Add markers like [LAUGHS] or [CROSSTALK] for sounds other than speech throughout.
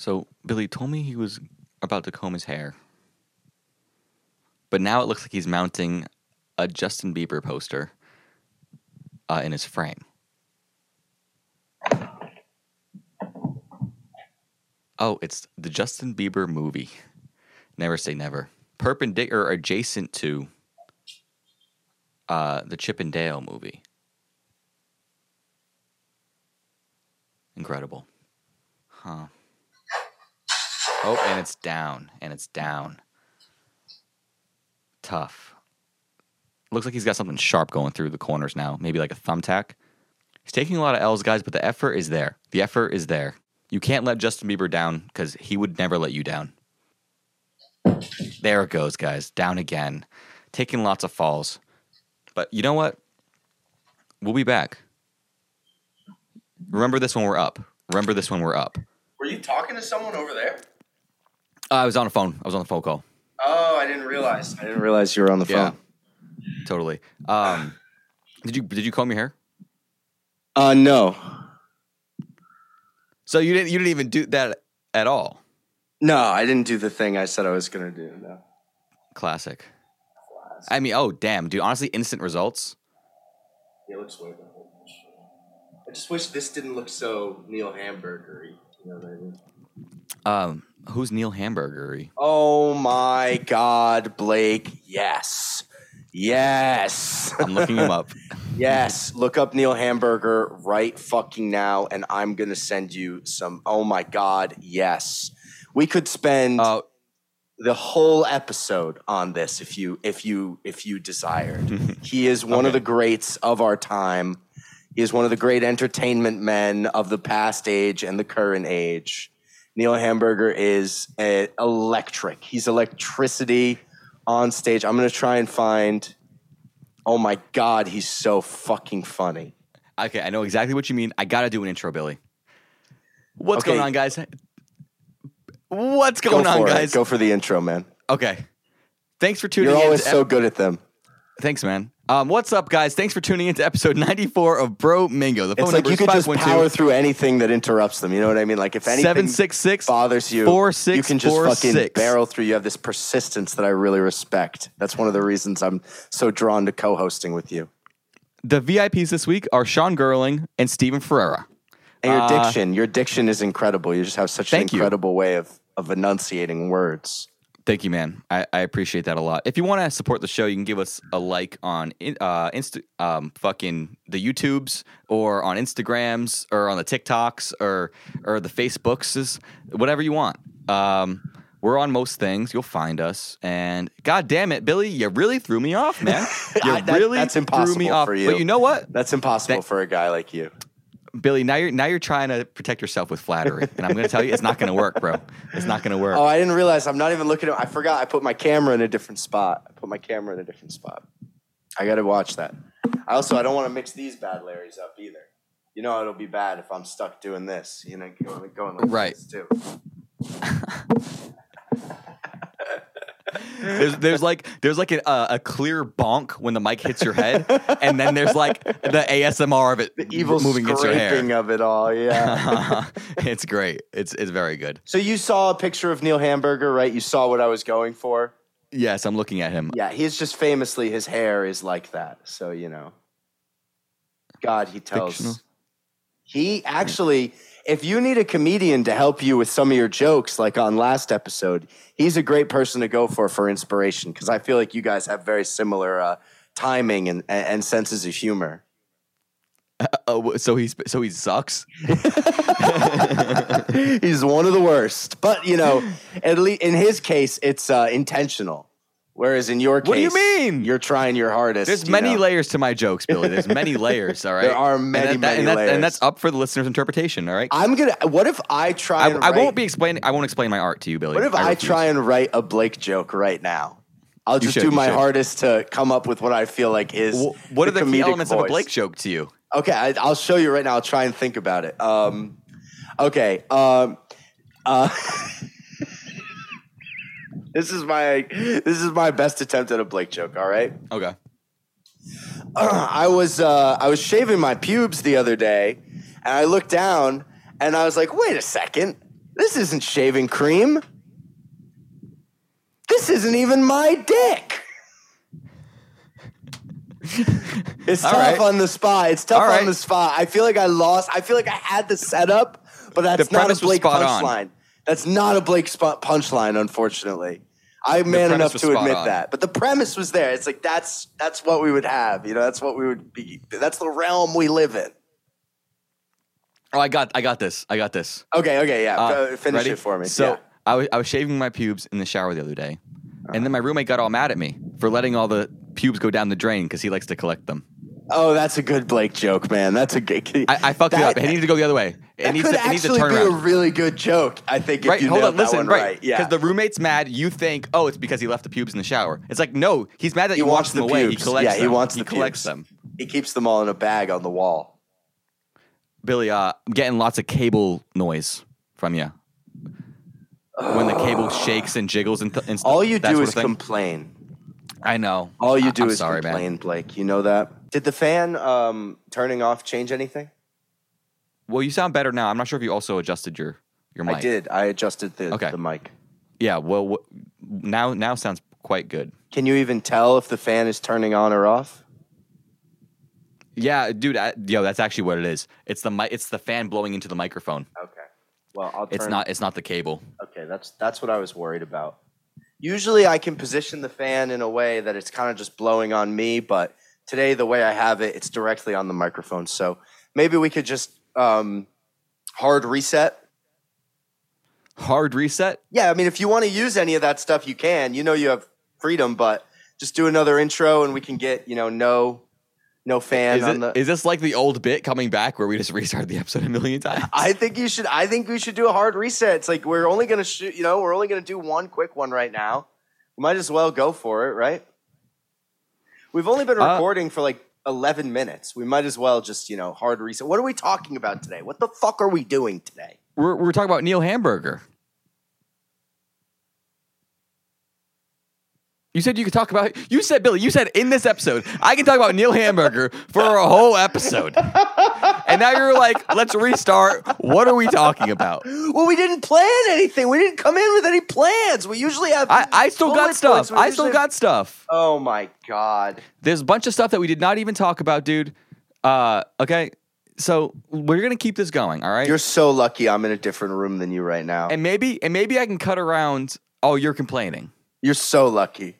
So Billy told me he was about to comb his hair, but now it looks like he's mounting a Justin Bieber poster uh, in his frame. Oh, it's the Justin Bieber movie. Never say never. Perpendicular adjacent to uh, the Chip and Dale movie. Incredible. Huh. Oh, and it's down. And it's down. Tough. Looks like he's got something sharp going through the corners now. Maybe like a thumbtack. He's taking a lot of L's, guys, but the effort is there. The effort is there. You can't let Justin Bieber down because he would never let you down. There it goes, guys. Down again. Taking lots of falls. But you know what? We'll be back. Remember this when we're up. Remember this when we're up. Were you talking to someone over there? Uh, I was on a phone. I was on the phone call. Oh, I didn't realize. I didn't realize you were on the phone. Yeah. Totally. Um, did you did you comb your hair? Uh, no, So you didn't you didn't even do that at all. no, I didn't do the thing I said I was gonna do. No. Classic. I mean, oh damn, dude. Honestly, instant results. Yeah, it looks way better. I just wish this didn't look so Neil Hamburgery. You know what I mean? Um, who's Neil Hamburgery? Oh my God, Blake! Yes, yes, I'm looking him up. [LAUGHS] yes. Look up Neil Hamburger right fucking now, and I'm gonna send you some. Oh my God, yes. We could spend Oh, the whole episode on this if you if you if you desired. [LAUGHS] he is one of the greats of our time. He is one of the great entertainment men of the past age and the current age. Neil Hamburger is uh, electric. He's electricity on stage. I'm going to try and find Oh my god, he's so fucking funny. okay. I know exactly what you mean. I gotta do an intro, Billy. What's Okay. going on, guys? What's Go going on, for it. guys? Go for the intro, man. Okay. Thanks for tuning in. You're always so good at them. Thanks, man. Um, what's up, guys? Thanks for tuning in to episode 94 of Bro Mingo. The phone It's like number you could just power through anything that interrupts them. You know what I mean? Like if anything 766 bothers you, four six you can just four fucking six. barrel through. You have this persistence that I really respect. That's one of the reasons I'm so drawn to co-hosting with you. The VIPs this week are Sean Gerling and Stephen Ferreira. And your Uh, diction, your diction is incredible. You just have such an you. incredible way of of enunciating words. Thank you, man. I, I appreciate that a lot. If you want to support the show, you can give us a like on uh, Insta, um, fucking the YouTubes or on Instagrams or on the TikToks or or the Facebooks, whatever you want. Um, we're on most things. You'll find us. And god damn it, Billy, you really threw me off, man. [LAUGHS] You I- that- really that's threw me impossible off. for you. But you know what, That's impossible for a guy like you. Billy? Now you're now you're trying to protect yourself with flattery, and I'm going to tell you, it's not going to work, bro. It's not going to work. Oh, I didn't realize. I'm not even looking at. I forgot. I put my camera in a different spot. I put my camera in a different spot. I got to watch that. I also I don't want to mix these bad Larrys up either. You know it'll be bad if I'm stuck doing this. You know, going, going like Right. this too. [LAUGHS] There's, there's like there's like a, a clear bonk when the mic hits your head, and then there's like the ASMR of it The evil moving scraping of it all. Yeah. [LAUGHS] it's great. It's it's very good. so you saw a picture of Neil Hamburger, right? You saw what I was going for. Yes, I'm looking at him. Yeah, he's just famously his hair is like that. So you know, God, he tells. Fictional. He actually, if you need a comedian to help you with some of your jokes, like on last episode, he's a great person to go for for inspiration because I feel like you guys have very similar uh, timing and, and senses of humor. Oh, so he's so he sucks. [LAUGHS] [LAUGHS] he's one of the worst, but you know, at least in his case, it's uh, intentional. Whereas in your case, What do you mean? You're trying your hardest. There's you many know? layers to my jokes, Billy. There's [LAUGHS] many layers. All right, There are And many, that- that- many and that- layers. and that's up for the listener's interpretation. All right. I'm gonna. What if I try? I, and I won't be explaining. I won't explain my art to you, Billy. What if I, refuse. try and write a Blake joke right now? I'll just should, do my hardest to come up with what I feel like is. Wh- What are the key elements of a. Blake joke to you? Okay, I, I'll show you right now. I'll try and think about it. Um, okay. Um, uh, [LAUGHS] this is my this is my best attempt at a Blake joke. All right. Okay. [CLEARS THROAT] I was uh, I was shaving my pubes the other day, and I looked down, and I was like, "Wait a second, This isn't shaving cream. This isn't even my dick. [LAUGHS] It's All tough right. on the spot. It's tough All on right. the spot. I feel like I lost. I feel like I had the setup, but that's The not a Blake punchline. That's not a Blake spot punchline, unfortunately. I'm man enough to admit on. that. But the premise was there. It's like that's that's what we would have. You know, that's what we would be. That's the realm we live in. Oh, I got, I got this. I got this. Okay, okay, yeah. Uh, finish ready? it for me. So yeah. I was I was shaving my pubes in the shower the other day, and then my roommate got all mad at me for letting all the pubes go down the drain because he likes to collect them. Oh, that's a good Blake joke, man. That's a good. I, I fucked it That- up. It needs to go the other way. It That needs could to, it needs actually be a really good joke. I think. If Right, you hold on, that listen, one right. right. Yeah. Because the roommate's mad, you think, oh, it's because he left the pubes in the shower. It's like, no, he's mad that He you wants washed them the away. He pubes. collects Yeah, them. he wants he the collects pubes. them. he keeps them all in a bag on the wall. Billy, uh, I'm getting lots of cable noise from you. when the cable [SIGHS] shakes and jiggles and, th- and. All you do sort is thing. complain. I know. All you do I'm is sorry, complain, man. Blake. You know that. Did the fan um, turning off change anything? Well, you sound better now. I'm not sure if you also adjusted your your mic. I did. I adjusted the, Okay. the mic. Yeah. Well, wh- now now sounds quite good. Can you even tell if the fan is turning on or off? Yeah, dude. I, yo, that's actually what it is. It's the mi- It's the fan blowing into the microphone. Okay. Well, I'll. Turn, It's not. It's not the cable. Okay, that's that's what I was worried about. Usually, I can position the fan in a way that it's kind of just blowing on me, but today, the way I have it, it's directly on the microphone. So maybe we could just um, hard reset. Hard reset. Yeah, I mean, if you want to use any of that stuff, you can. You know, you have freedom, but just do another intro, and we can get you know no no fan Is, on it, the. is this like the old bit coming back where we just [LAUGHS] restarted the episode a million times? I think you should. I think we should do a hard reset. It's like we're only gonna shoot. You know, we're only gonna do one quick one right now. We might as well go for it, right? We've only been Uh, recording for like eleven minutes. We might as well just you know hard reset. What are we talking about today? What the fuck are we doing today? We're we're talking about Neil Hamburger. You said you could talk about. You said Billy. You said in this episode I can talk about Neil Hamburger for a whole episode, and now you're like, let's restart. What are we talking about? Well, we didn't plan anything. We didn't come in with any plans. We usually have. I, I still got stuff. I still got stuff. Oh my god. There's a bunch of stuff that we did not even talk about, dude. Uh, okay, so we're gonna keep this going. All right. You're so lucky. I'm in a different room than you right now. and maybe and maybe I can cut around. Oh, you're complaining. You're so lucky.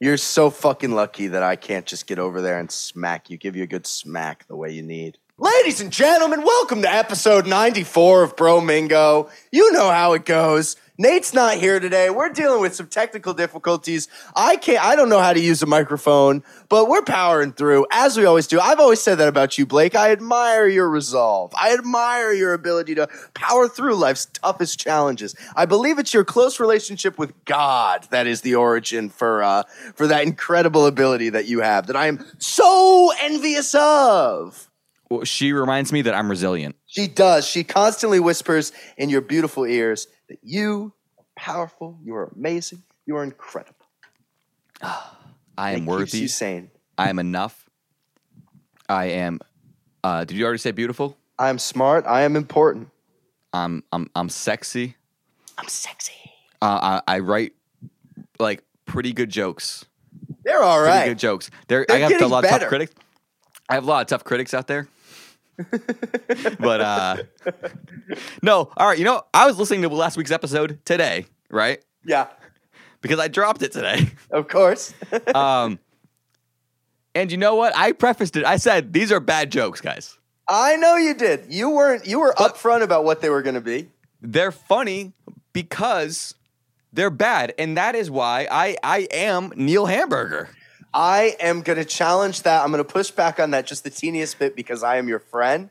You're so fucking lucky that I can't just get over there and smack you, give you a good smack the way you need. Ladies and gentlemen, welcome to episode 94 of Bromingo. You know how it goes. Nate's not here today. We're dealing with some technical difficulties. I can't I don't know how to use a microphone, but we're powering through as we always do. I've always said that about you, Blake. I admire your resolve. I admire your ability to power through life's toughest challenges. I believe it's your close relationship with God that is the origin for uh, for that incredible ability that you have that I am so envious of. She reminds me that I'm resilient. She does. She constantly whispers in your beautiful ears that you are powerful, you are amazing, you are incredible. I am worthy. you sane. I am enough. I am. Uh, did you already say beautiful? I am smart. I am important. I'm. I'm. I'm sexy. I'm sexy. Uh, I, I write like pretty good jokes. They're all Pretty good jokes. There, They're I have a lot of tough critics. I have a lot of tough critics out there. [LAUGHS] but uh no, all right. You know, I was listening to last week's episode today, right? Yeah, Because I dropped it today. of course. [LAUGHS] Um, and you know what? I prefaced it. I said these are bad jokes, guys. I know you did. You weren't. You were upfront about what they were going to be. They're funny because they're bad, and that is why I I am Neil Hamburger. I am going to challenge that. I'm going to push back on that just the teeniest bit because I am your friend.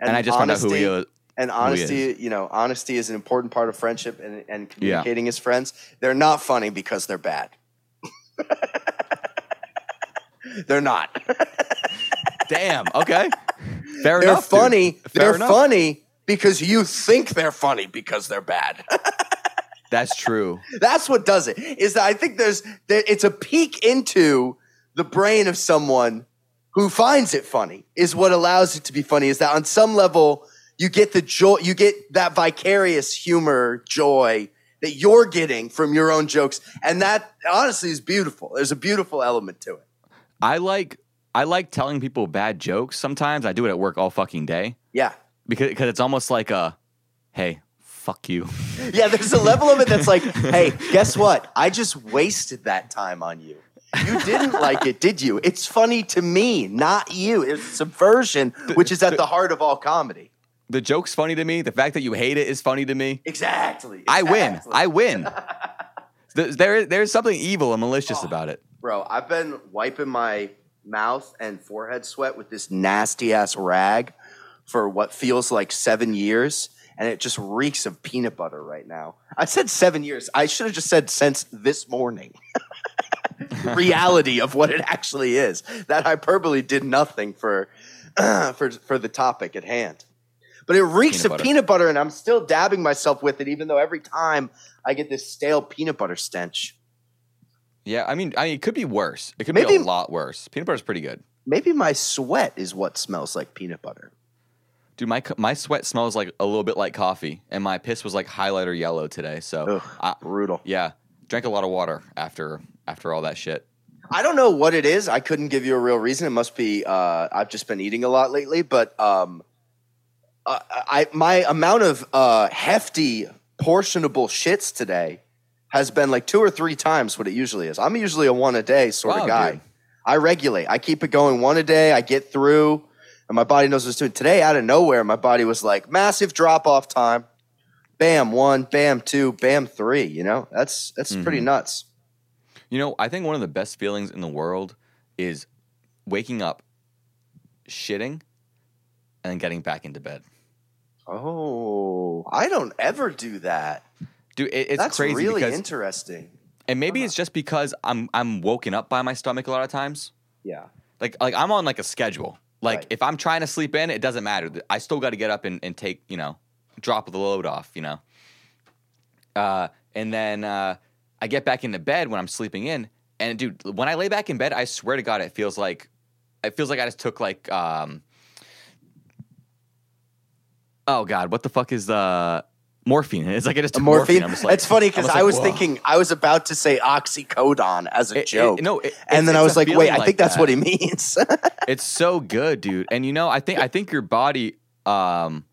And, I just found out who he is. And honesty, you know, honesty is an important part of friendship and, and communicating as friends. They're not funny because they're bad. [LAUGHS] they're not. [LAUGHS] Damn. Okay. Fair they're enough. funny. Fair They're enough. funny because you think they're funny because they're bad. [LAUGHS] That's true. [LAUGHS] That's what does it. Is that I think there's there, it's a peek into the brain of someone who finds it funny. Is what allows it to be funny. Is that on some level You get the joy, you get that vicarious humor, joy that you're getting from your own jokes. And that honestly is beautiful. There's a beautiful element to it. I like I like telling people bad jokes sometimes. I do it at work all fucking day Yeah. because because it's almost like a hey, fuck you. [LAUGHS] Yeah, there's a level of it that's like, hey, guess what? I just wasted that time on you. You didn't like it, did you? It's funny to me, not you. It's subversion, which is at the heart of all comedy. The joke's funny to me. The fact that you hate it is funny to me. Exactly. I win. I win. [LAUGHS] There- there, there's something evil and malicious Oh. about it. Bro, I've been wiping my mouth and forehead sweat with this nasty ass rag for what feels like seven years, and it just reeks of peanut butter right now. I said seven years. I should have just said since this morning. [LAUGHS] Reality of what it actually is. That hyperbole did nothing for [CLEARS THROAT] for for the topic at hand. But it reeks Peanut of butter. peanut butter, and I'm still dabbing myself with it, even though every time I get this stale peanut butter stench. Yeah, I mean, I mean, it could be worse. It could Maybe- be a lot worse. Peanut butter is pretty good, Maybe my sweat is what smells like peanut butter. Dude. My my sweat smells like a little bit like coffee, and my piss was like highlighter yellow today. So, Ugh, I, brutal. yeah, drank a lot of water after after all that shit. I don't know what it is. I couldn't give you a real reason. It must be uh, I've just been eating a lot lately. But um, uh, I my amount of uh, hefty portionable shits today has been like two or three times what it usually is. I'm usually a one a day sort Wow, of guy. dude. I regulate. I keep it going one a day. I get through, and my body knows what it's doing. Today, out of nowhere, my body was like massive drop off time. Bam one, bam two, bam three. You know that's that's pretty Mm-hmm. nuts. You know, I think one of the best feelings in the world is waking up, shitting, and getting back into bed. Oh, I don't ever do that. Dude, it, it's That's crazy really because, interesting. and maybe it's just because I'm I'm woken up by my stomach a lot of times. Yeah. Like like I'm on like a schedule. Like Right. if I'm trying to sleep in, it doesn't matter. I still got to get up and, and take you know drop the load off. You know. Uh, and then uh, I get back into bed when I'm sleeping in, and dude, when I lay back in bed, I swear to God, it feels like it feels like I just took like um. Oh God, what the fuck is the morphine? It's like I just took morphine. Morphine. Like, it's funny because I was whoa. thinking I was about to say oxycodone as a It- it- joke. no, it- and then I was like, wait, I like think that's that. what he means. [LAUGHS] it's so good, dude. And you know, I think I think your body, um,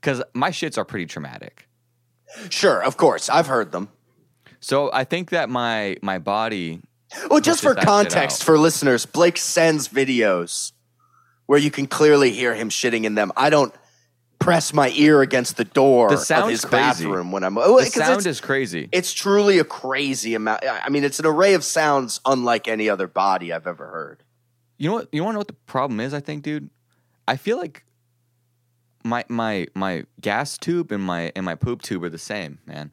because my shits are pretty traumatic. sure, of course, I've heard them. So I think that my my body, Well, just for context for listeners, Blake sends videos where you can clearly hear him shitting in them. I don't press my ear against the door The of his crazy. bathroom when I'm. Oh, the sound it's, is crazy. it's truly a crazy amount. I mean, it's an array of sounds unlike any other body I've ever heard. You know what? You want to know what the problem is? I think, dude. I feel like my my my gas tube and my and my poop tube are the same, man.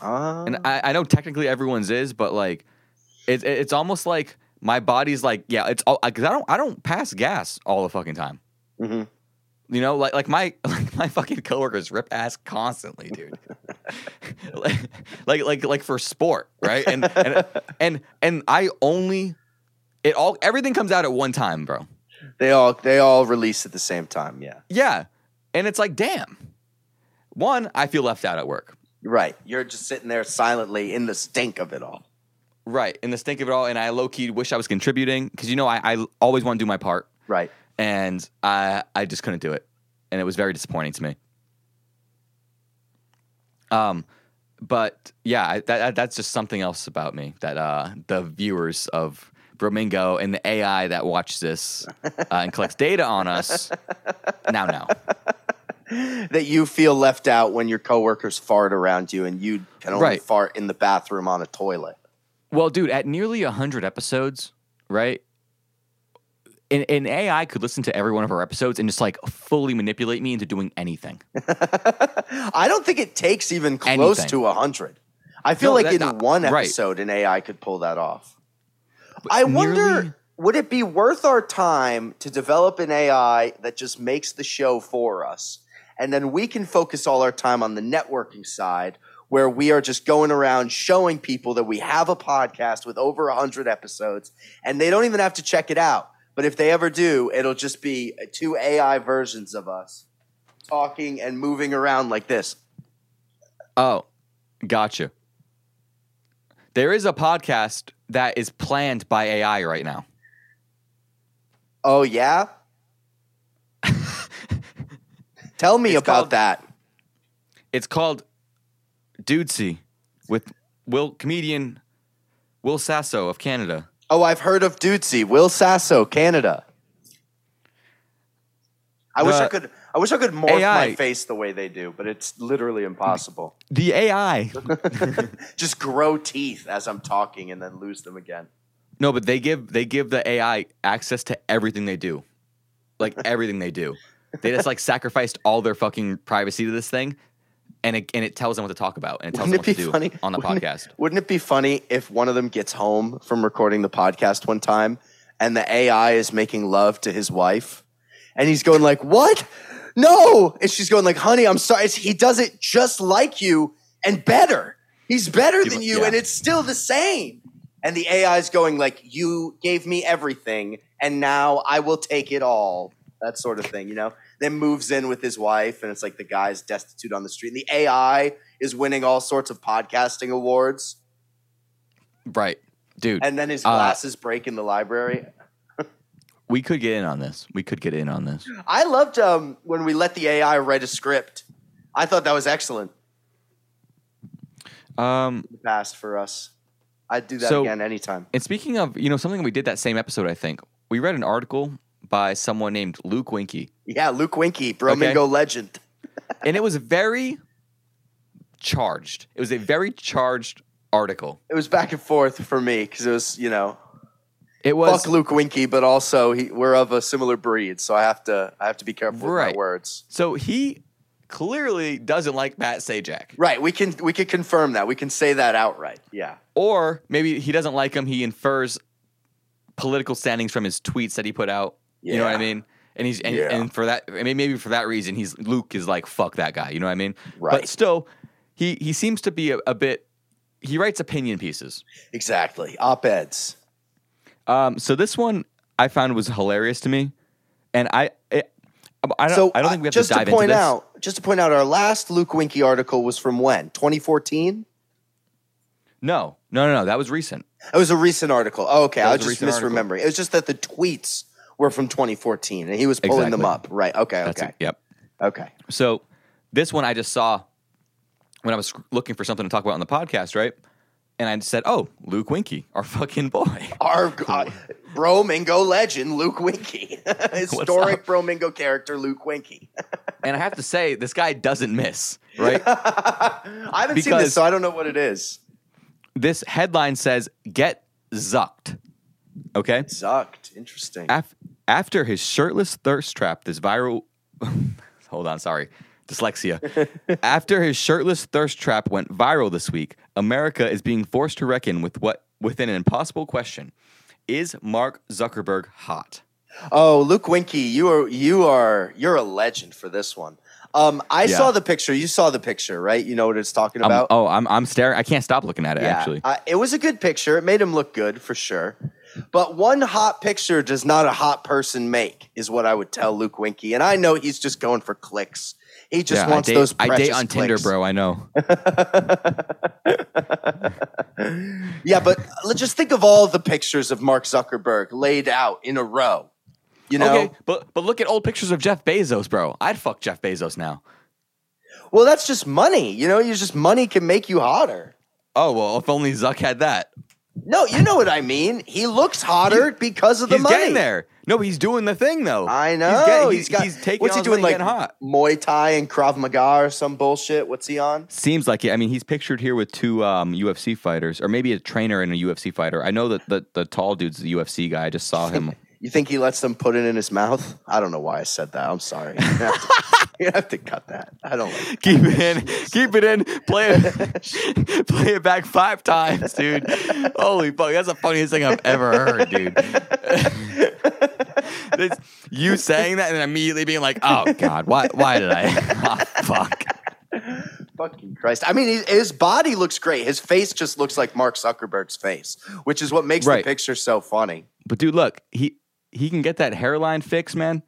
Uh, And I, I know technically everyone's is, but like, it's it's almost like my body's like, yeah, it's all because I don't I don't pass gas all the fucking time. mhm. You know, like like my [LAUGHS] like my fucking coworkers rip ass constantly, dude. [LAUGHS] like, like like like for sport, right? And and and and I only it all everything comes out at one time, bro. They all they all release at the same time. Yeah, Yeah. And it's like, damn. One, I feel left out at work. right. You're just sitting there silently in the stink of it all. Right. In the stink of it all. And I low key wish I was contributing because, you know, I, I always want to do my part. Right. And I, I just couldn't do it. And it was very disappointing to me. Um, but yeah, I, that, that that's just something else about me that uh, the viewers of Bromingo and the AI that watch this uh, and collects data on us [LAUGHS] now know. That you feel left out when your coworkers fart around you and you can only Right. fart in the bathroom on a toilet. Well, dude, at nearly 100 episodes, right? An, an AI could listen to every one of our episodes and just like fully manipulate me into doing anything. [LAUGHS] I don't think it takes even close Anything. to a hundred. I feel No, like that- in that- one right. episode, an AI could pull that off. I wonder, nearly- would it be worth our time to develop an AI that just makes the show for us, and then we can focus all our time on the networking side, where we are just going around showing people that we have a podcast with over a hundred episodes, and they don't even have to check it out. But if they ever do, it'll just be two AI versions of us talking and moving around like this. Oh, gotcha. There is a podcast that is planned by AI right now. Oh yeah. [LAUGHS] Tell me It's about called- that. It's called Dudesy with Will comedian Will Sasso of Canada. Oh, I've heard of Dudesy, Will Sasso, Canada. I wish The I could. I wish I could morph AI my face the way they do, but it's literally impossible. [LAUGHS] The AI. [LAUGHS] [LAUGHS] Just grow teeth as I'm talking and then lose them again. no, but they give they give the AI access to everything they do. Like everything they do. They just like sacrificed all their fucking privacy to this thing and it and it tells them what to talk about and it tells Wouldn't them what to do funny on the Wouldn't podcast. Wouldn't it be funny if one of them gets home from recording the podcast one time and the AI is making love to his wife and he's going like, "What? No!" And she's going like, "Honey, I'm sorry. He does it just like you and better. He's better than you, yeah. and it's still the same." And the AI is going like, "You gave me everything, and now I will take it all." That sort of thing, you know. Then moves in with his wife, and it's like the guy's destitute on the street. And the AI is winning all sorts of podcasting awards, Right. Dude, and then his Uh, glasses break in the library. [LAUGHS] we could get in on this. We could get in on this. I loved um, when we let the AI write a script. I thought that was excellent Um in the past for us. I'd do that So- again anytime. And speaking of, you know, something we did that same episode, I think we read an article by someone named Luke Winkie, Yeah, Luke Winkie, Bromingo legend. [LAUGHS] and it was very charged. It was a very charged article. It was back and forth for me because it was, you know, It was fuck Luke Winkie, but also he, we're of a similar breed, so I have to I have to be careful with my words. so he clearly doesn't like Matt Sajak, Right, we can we can confirm that. We can say that outright. Yeah. or maybe he doesn't like him. He infers political standings from his tweets that he put out. You know what I mean? And he's and, Yeah. and for that, I mean, maybe for that reason, he's Luke is like fuck that guy. You know what I mean? Right. But still, he he seems to be a, a bit. He writes opinion pieces. Exactly. Op-eds. Um, so this one I found was hilarious to me, and I it, I don't so I don't uh, think we have just to dive point into this. out, just to point out, our last Luke Winkie article was from when? 2014. No, no, no, no. That was recent. It was a recent article. Oh, okay, That I was was just recent article. misremembering. It was just that the tweets were from 2014, and he was pulling them up. Right. Okay. That's okay. it. Yep. Okay. So this one I just saw when I was looking for something to talk about on the podcast, right? And I said, "Oh, Luke Winkie, our fucking boy." [LAUGHS] Our uh, Bromingo legend, Luke Winkie, [LAUGHS] historic Bromingo character, Luke Winkie. [LAUGHS] and I have to say, this guy doesn't miss, right? I haven't seen this, so I don't know what it is. this headline says, "Get zucked." Okay. Zucked. Interesting. Af- after his shirtless thirst trap, this viral. [LAUGHS] Hold on, sorry. Dyslexia. [LAUGHS] after his shirtless thirst trap went viral this week, America is being forced to reckon with what within an impossible question: Is Mark Zuckerberg hot? Oh, Luke Winkie, you are you are you're a legend for this one. Um, I Yeah. saw the picture. You saw the picture, right? You know what it's talking Um, about. oh, I'm I'm staring. I can't stop looking at it. Actually, uh, it was a good picture. It made him look good for sure. But one hot picture does not a hot person make, is what I would tell Luke Winkie. And I know he's just going for clicks. He just yeah, wants I date, those. I date on Tinder, bro. I know. [LAUGHS] Yeah, but let's just think of all the pictures of Mark Zuckerberg laid out in a row. You know, Okay, but but look at old pictures of Jeff Bezos, bro. I'd fuck Jeff Bezos now. well, that's just money. You know, you just money can make you hotter. Oh well, if only Zuck had that. No, you know what I mean. He looks hotter because of the He's money. getting there. No, he's doing the thing though. I know. He's, getting, he's got. he's taking what's he doing? Like hot. Muay Thai and Krav Maga or some bullshit. What's he on? Seems like it. I mean, he's pictured here with two um, UFC fighters, or maybe a trainer and a UFC fighter. I know that the, the tall dude's the UFC guy. I just saw him. [LAUGHS] You think he lets them put it in his mouth? I don't know why I said that. I'm sorry. You have to, [LAUGHS] you have to cut that. I don't like. keep it in. Keep it in. Play it. [LAUGHS] play it back five times, dude. Holy fuck! That's the funniest thing I've ever heard, dude. [LAUGHS] You saying that and then immediately being like, "Oh God, why? Why did I? Oh, fuck." Fucking Christ. I mean, his body looks great. His face just looks like Mark Zuckerberg's face, which is what makes Right. the picture so funny. But dude, look, he he can get that hairline fix, man.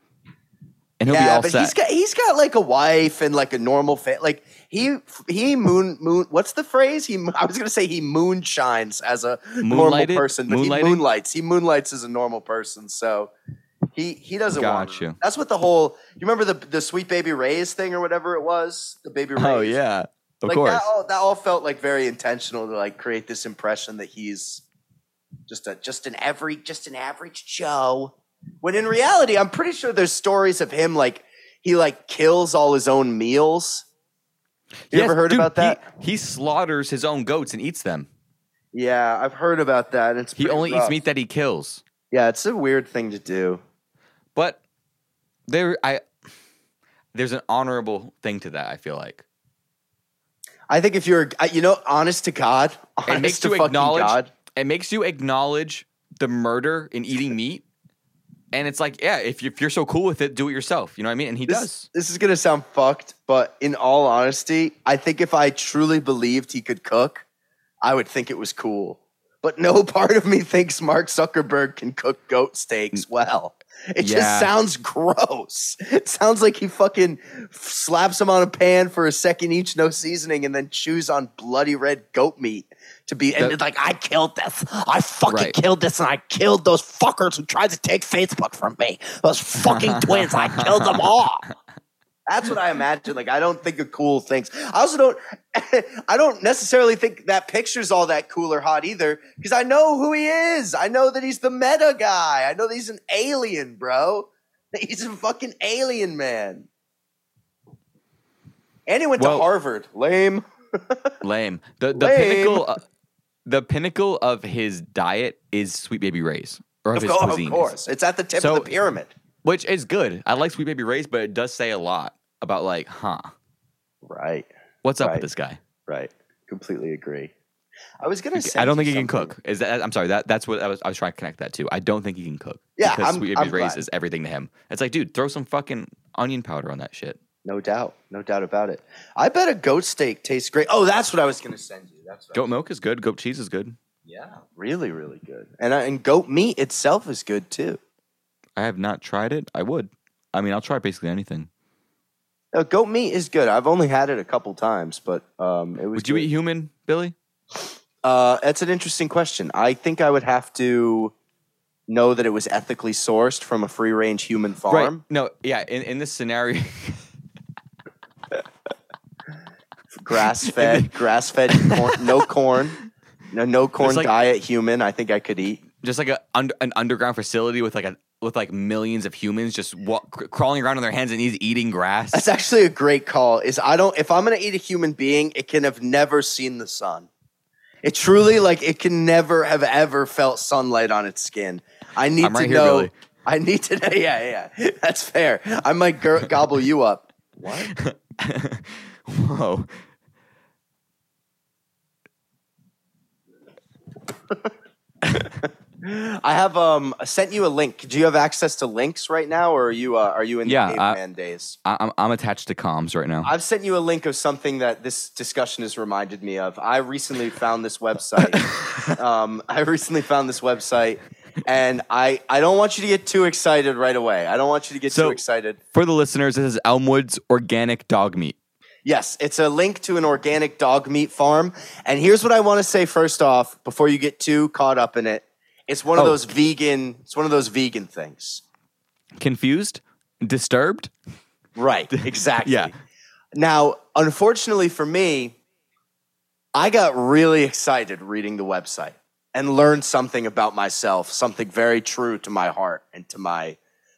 and he'll be yeah, all but set. he's got he's got like a wife and like a normal fa- like he he moon moon what's the phrase he I was gonna say he moonshines as a normal person but he moonlights he moonlights as a normal person so he he doesn't want Gotcha. that's what the whole you remember the the Sweet Baby Ray's thing or whatever it was the baby oh, rays oh yeah, of like course. that all, that all felt like very intentional to like create this impression that he's just a just an every just an average Joe. When in reality, I'm pretty sure there's stories of him like he like kills all his own meals. You Yes, ever heard dude, about that? He, he slaughters his own goats and eats them. yeah, I've heard about that. It's He only rough. eats meat that he kills. Yeah, it's a weird thing to do. But there, I there's an honorable thing to that. I feel like I think if you're, you know, honest to God, honest it makes to you fucking acknowledge. God, It makes you acknowledge the murder in eating meat, and it's like, yeah, if, you, if you're so cool with it, do it yourself. You know what I mean? And he this, does. this is gonna sound fucked, but in all honesty, I think if I truly believed he could cook, I would think it was cool. But no [LAUGHS] part of me thinks Mark Zuckerberg can cook goat steaks mm. well. It Yeah. just sounds gross. It sounds like he fucking slaps them on a pan for a second each, no seasoning, and then chews on bloody red goat meat to be and The- it's like I killed this. I fucking Right. killed this, and I killed those fuckers who tried to take Facebook from me. Those fucking [LAUGHS] twins. I killed them all. That's what I imagine. Like I don't think of cool things. I also don't. [LAUGHS] I don't necessarily think that picture's all that cool or hot either, because I know who he is. I know that he's the meta guy. I know that he's an alien, bro. [LAUGHS] He's a fucking alien man. And he went Well- to Harvard. Lame. Lame. The the Lame. pinnacle, uh, the pinnacle of his diet is Sweet Baby Ray's or of, Of, co- cuisine, of course, it's at the tip So- of the pyramid. which is good. I like Sweet Baby Ray's, but it does say a lot about like, huh, Right. what's up Right. with this guy? Right. Completely agree. I was gonna say. I don't think he can cook. Is that? I'm sorry. That that's what I was. I was trying to connect that to. I don't think he can cook. Yeah, because I'm- Sweet Baby Ray's is everything to him. It's like, dude, throw some fucking onion powder on that shit. No doubt. No doubt about it. I bet a goat steak tastes great. Oh, that's what I was going to send you. That's Goat milk is good. Goat cheese is good. Yeah, really, really good. And uh, and goat meat itself is good too. I have not tried it. I would. I mean, I'll try basically anything. No, goat meat is good. I've only had it a couple times, but um, it was. Would you good. eat human, Billy? Uh, that's an interesting question. I think I would have to know that it was ethically sourced from a free range human farm. Right. No. Yeah. In in this scenario, [LAUGHS] Grass [LAUGHS] fed, grass fed, corn, no [LAUGHS] corn, no no corn like- diet human. I think I could eat. just like a an underground facility with like a with like millions of humans just wa- cr- crawling around on their hands and knees eating grass. That's actually a great call. Is I don't if I'm gonna eat a human being, it can have never seen the sun. It truly like it can never have ever felt sunlight on its skin. I need right to here, know. Billy. I need to know. [LAUGHS] Yeah, yeah, that's fair. I might gir- gobble you up. What? Whoa. I have um sent you a link. Do you have access to links right now, or are you uh, are you in the Yeah, I- caveman days? I, I'm I'm attached to comms right now. I've sent you a link of something that this discussion has reminded me of. I recently found this website. [LAUGHS] um, I recently found this website, and I I don't want you to get too excited right away. I don't want you to get So- too excited. For the listeners, this is Elmwood's organic dog meat. Yes, it's a link to an organic dog meat farm. And here's what I want to say first off, before you get too caught up in it. It's one of Oh. those vegan. It's one of those vegan things. Confused? Disturbed? Right. [LAUGHS] Exactly. Yeah. Now, unfortunately for me, I got really excited reading the website and learned something about myself, something very true to my heart and to my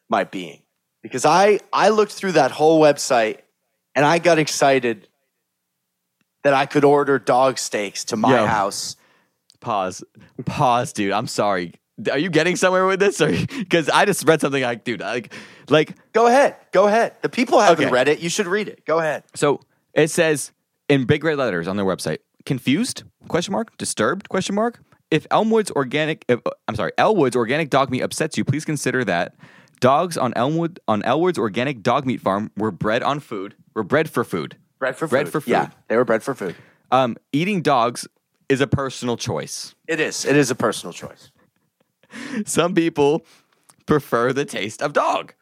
my being. Because I I looked through that whole website and I got excited that I could order dog steaks to my Yo. house. Pause. Pause, dude. I'm sorry. Are you getting somewhere with this? [LAUGHS] Or because I just read something like, dude, like, like, Go ahead. Go ahead. The people haven't Okay. read it. You should read it. Go ahead. so it says in big red letters on their website, confused? Question mark. Disturbed? Question mark. If Elmwood's organic, if, I'm sorry, Elwood's organic dog meat upsets you, please consider that dogs on Elmwood on Elwood's organic dog meat farm were bred on food, were bred for food. Bread for Bread food. for food. Yeah, they were bred for food. Um, eating dogs is a personal choice. It is. It is a personal choice. Some people prefer the taste of dog.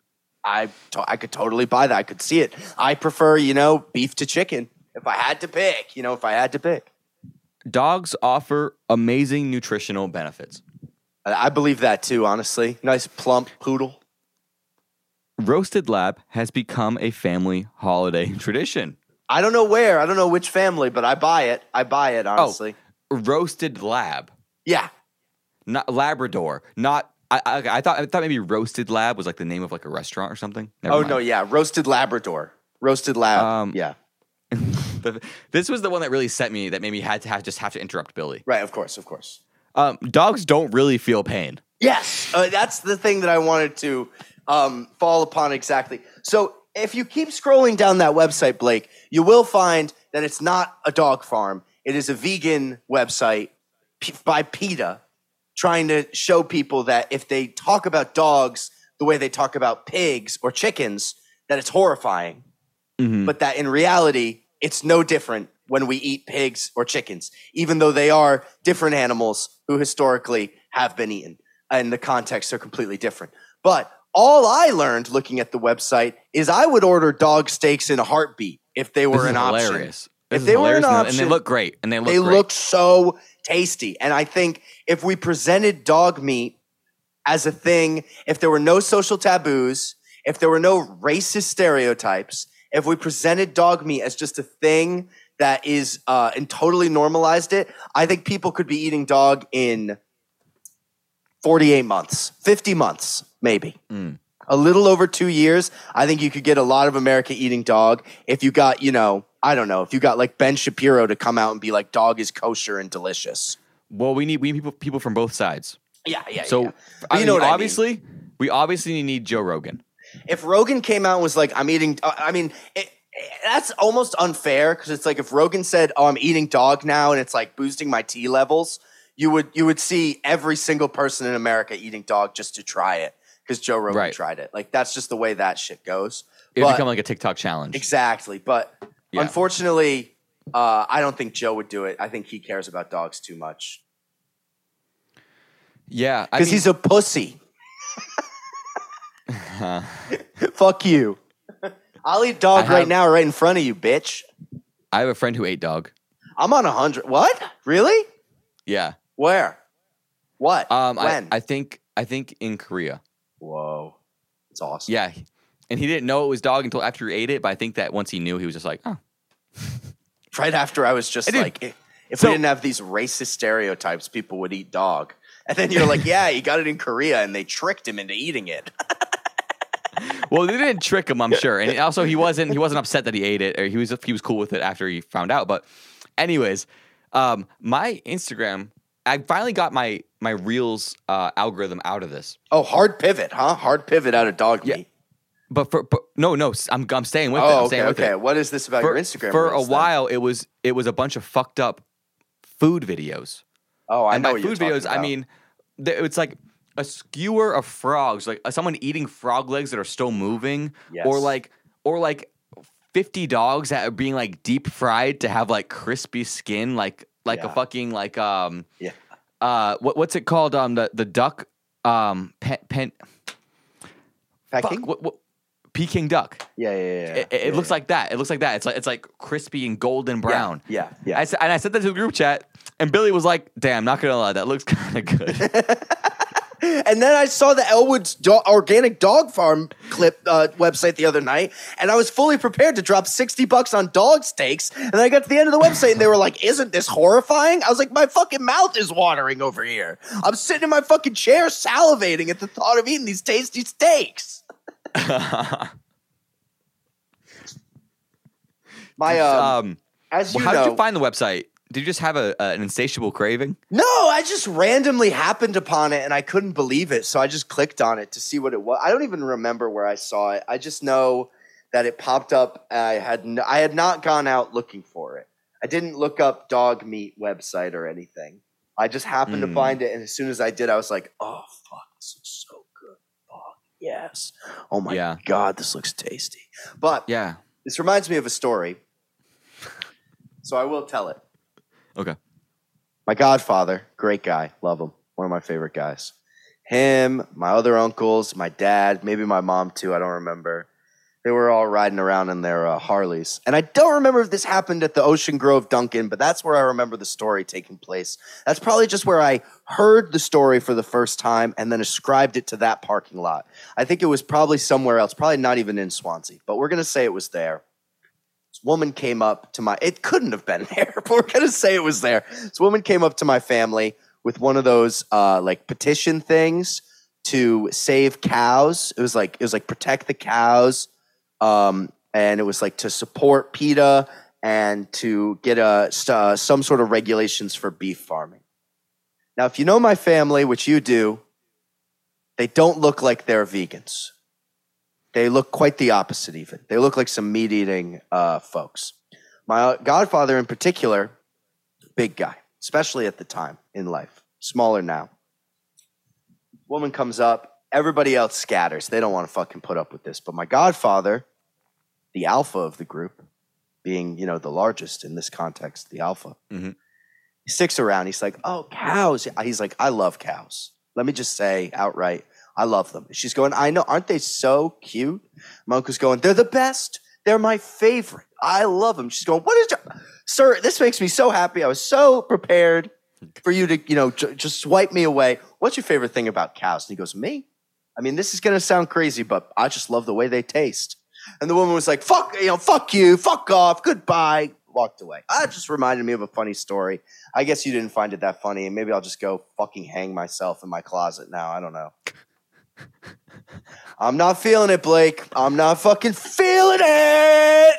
I to- I could totally buy that. I could see it. I prefer, you know, beef to chicken. If I had to pick, you know, if I had to pick, Dogs offer amazing nutritional benefits. I I believe that too. Honestly, nice plump poodle. Roasted Lab has become a family holiday [LAUGHS] tradition. I don't know where. I don't know which family, but I buy it. I buy it. Honestly, Roasted Lab, yeah. not Labrador, not. I, I, I thought I thought maybe Roasted Lab was like the name of like a restaurant or something. Never Oh mind. no, yeah, roasted Labrador, roasted lab. Um, yeah, [LAUGHS] this was the one that really set me that made me had to have just have to interrupt Billy. right. Of course, of course. Um, dogs don't really feel pain. Yes, uh, that's the thing that I wanted to um, fall upon exactly. So if you keep scrolling down that website, Blake, you will find that it's not a dog farm. It is a vegan website by PETA trying to show people that if they talk about dogs the way they talk about pigs or chickens, that it's horrifying. Mhm. But that in reality, it's no different when we eat pigs or chickens, even though they are different animals who historically have been eaten and the contexts are completely different. But all I learned looking at the website is I would order dog steaks in a heartbeat if they were an option. hilarious. If This is they were an hilarious, and they- they look great, and they look they great. look so tasty. And I think if we presented dog meat as a thing, if there were no social taboos, if there were no racist stereotypes, if we presented dog meat as just a thing that is uh, and totally normalized it, I think people could be eating dog in 48 months, 50 months, maybe. Mm. A little over two years, I think you could get a lot of America eating dog if you got, you know, I don't know, if you got like Ben Shapiro to come out and be like, dog is kosher and delicious. well, we need we need people people from both sides. Yeah, yeah. So yeah. I you know what I mean. obviously, we obviously need Joe Rogan. if Rogan came out and was like, I'm eating, uh, I mean, it, it- that's almost unfair because it's like if Rogan said, "Oh, I'm eating dog now," and it's like boosting my T levels, you would you would see every single person in America eating dog just to try it because Joe Rogan Right. tried it. Like that's just the way that shit goes. It would become like a TikTok challenge. Exactly, but Yeah. unfortunately, uh, I don't think Joe would do it. I think he cares about dogs too much yeah, because he's a pussy. uh, [LAUGHS] Fuck you. I'll eat dog I right now, right in front of you, bitch. I have a friend who ate dog. I'm on a hundred. What? Really? Yeah. Where? What? Um, I, when? I think I think in Korea. Whoa, it's awesome. Yeah, and he didn't know it was dog until after he ate it. But I think that once he knew, he was just like, oh, [LAUGHS] Right after I was just I like, if if So- we didn't have these racist stereotypes, people would eat dog. And then you're like, [LAUGHS] yeah, he got it in Korea, and they tricked him into eating it. [LAUGHS] well, they didn't trick him, I'm sure. And also, he wasn't he wasn't upset that he ate it, or he was he was cool with it after he found out. But, anyways, um, my Instagram, I finally got my my reels uh, algorithm out of this. oh, hard pivot, huh? Hard pivot out of dog Yeah. meat. But for but, no no, I'm I'm staying with it. Oh, I'm okay, with okay. it. What is this about For, your Instagram? for a reels then? while, it was it was a bunch of fucked up food videos. Oh, I and know by food videos, talking I mean it's like a skewer of frogs, like uh, someone eating frog legs that are still moving, or like or like fifty dogs that are being like deep fried to have like crispy skin, like like a fucking like um Yeah. uh what what's it called um the the duck um pen pen pecking. fuck what, what Peking duck. Yeah, yeah, yeah. It, it, yeah, looks yeah. like that. It looks like that. It's like it's like crispy and golden brown. Yeah, yeah. I said, and I said that to the group chat, and Billy was like, "Damn, not gonna lie, that looks [LAUGHS] kind of good." [LAUGHS] And then I saw the Elwood's do- organic dog farm clip uh, website the other night, and I was fully prepared to drop sixty bucks on dog steaks. And I got to the end of the website, and they were like, "Isn't this horrifying?" I was like, "My fucking mouth is watering over here. I'm sitting in my fucking chair, salivating at the thought of eating these tasty steaks." [LAUGHS] [LAUGHS] My um, um, as well, you how know, did you find the website? Did you just have a, a- an insatiable craving? No, I just randomly happened upon it and I couldn't believe it. So I just clicked on it to see what it was. I don't even remember where I saw it. I just know that it popped up. I had I had not gone out looking for it. I didn't look up dog meat website or anything. I just happened to Mm. find it, and as soon as I did, I was like, "Oh fuck, this looks so good! Fuck yes! Oh my Yeah. god, this looks tasty." But Yeah. this reminds me of a story, so I will tell it. Okay. My godfather, great guy, love him, one of my favorite guys. him, my other uncles, my dad, maybe my mom too. I don't remember. They were all riding around in their uh, Harleys. And I don't remember if this happened at the Ocean Grove Dunkin', but that's where I remember the story taking place. That's probably just where I heard the story for the first time and then ascribed it to that parking lot. I think it was probably somewhere else, probably not even in Swansea, but we're going to say it was there. Woman came up to my, it couldn't have been [LAUGHS] there, but we're going to say it was there. This woman came up to my family with one of those uh, like petition things to save cows. It was like, it was like protect the cows um, and it was like to support PETA and to get a, uh, some sort of regulations for beef farming. Now, if you know my family, which you do, they don't look like they're vegans. They look quite the opposite, even. They look like some meat eating uh, folks. My godfather, in particular, big guy, especially at the time in life, smaller now. Woman comes up, everybody else scatters. They don't want to fucking put up with this. But my godfather, the alpha of the group, being you know the largest in this context, the alpha. Mhm. He sticks around. He's like, "Oh, cows." He's like, "I love cows." Let me just say outright, I love them. She's going, "I know, aren't they so cute?" My uncle's going, "They're the best. They're my favorite. I love them." She's going, "What is, your- sir? This makes me so happy. I was so prepared for you to, you know, j- just swipe me away. What's your favorite thing about cows?" And he goes, "Me." I mean, this is going to sound crazy, but I just love the way they taste. And the woman was like, fuck, you know, fuck you, fuck off, goodbye, walked away. Ah, that just reminded me of a funny story. I guess you didn't find it that funny, and maybe I'll just go fucking hang myself in my closet now. I don't know. I'm not feeling it, Blake. I'm not fucking feeling it.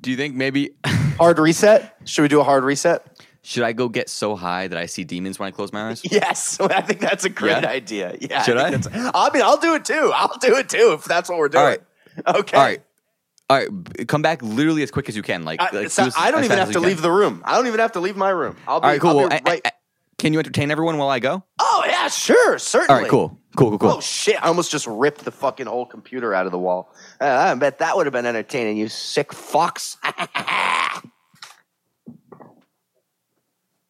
Do you think maybe [LAUGHS] Hard reset? Should we do a hard reset? should I go get so high that I see demons when I close my eyes? Yes, [LAUGHS] I think that's a great Yeah? idea. Yeah, Should I? think that's- I mean, I'll do it too. I'll do it too if that's what we're doing. All right. [LAUGHS] Okay. All right. All right, b- come back literally as quick as you can. Like, I, like so do as- I don't as even fast have as to you leave can. the room. I don't even have to leave my room. I'll be, All right, cool. I'll Well, be right. I- can you entertain everyone while I go? oh yeah, sure, certainly. All right, cool, cool, cool, cool. Oh shit! I almost just ripped the fucking whole computer out of the wall. Uh, I bet that would have been entertaining. You sick fucks. [LAUGHS]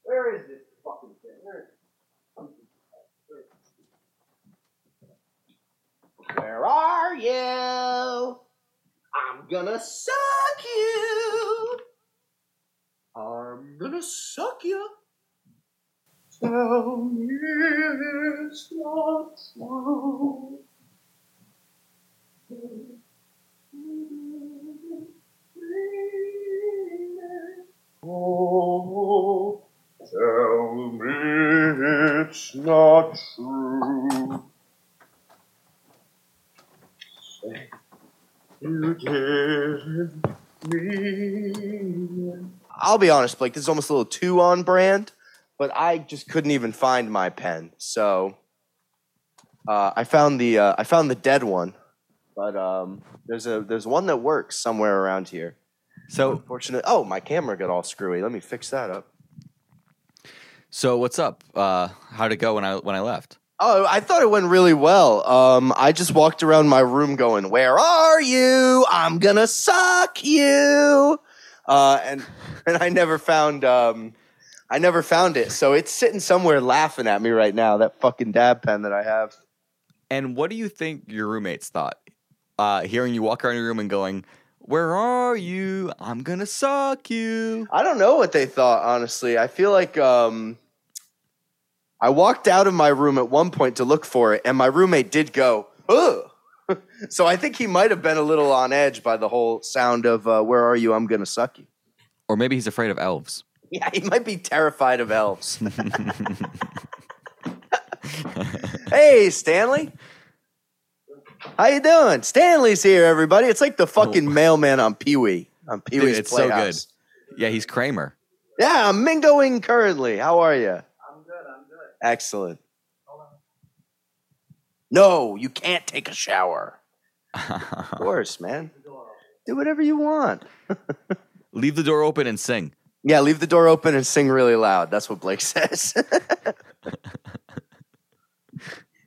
Where is this fucking thing? Where Where are you? I'm gonna suck you. I'm gonna suck you. Tell me it's not true. Oh, tell me it's not true. Say you didn't mean it. I'll be honest, Blake, this is almost a little too on brand, but I just couldn't even find my pen. So uh, I found the uh, I found the dead one, but um, there's a there's one that works somewhere around here. So, Unfortunately, oh, my camera got all screwy. Let me fix that up. so what's up? Uh, how'd it go when I when I left? Oh, I thought it went really well. Um, I just walked around my room going, "Where are you? I'm gonna suck you," uh, and and I never found um, I never found it. So it's sitting somewhere laughing at me right now. That fucking dab pen that I have. And what do you think your roommates thought? Uh, hearing you walk around your room and going, "Where are you? I'm gonna suck you." I don't know what they thought. Honestly, I feel like um, I walked out of my room at one point to look for it, and my roommate did go, "Ugh." [LAUGHS] so I think he might have been a little on edge by the whole sound of uh, "Where are you? I'm gonna suck you." Or maybe he's afraid of elves. [LAUGHS] Yeah, he might be terrified of elves. [LAUGHS] hey, Stanley. How you doing? Stanley's here, everybody. It's like the fucking oh. mailman on Pee Wee. On Pee Dude, Wee's it's so good. Playhouse. Yeah, he's Kramer. Yeah, I'm mingoing currently. How are you? I'm good. I'm good. Excellent. No, you can't take a shower. [LAUGHS] Of course, man. Do whatever you want. Leave the door open and sing. Yeah, leave the door open and sing really loud. That's what Blake [LAUGHS] says.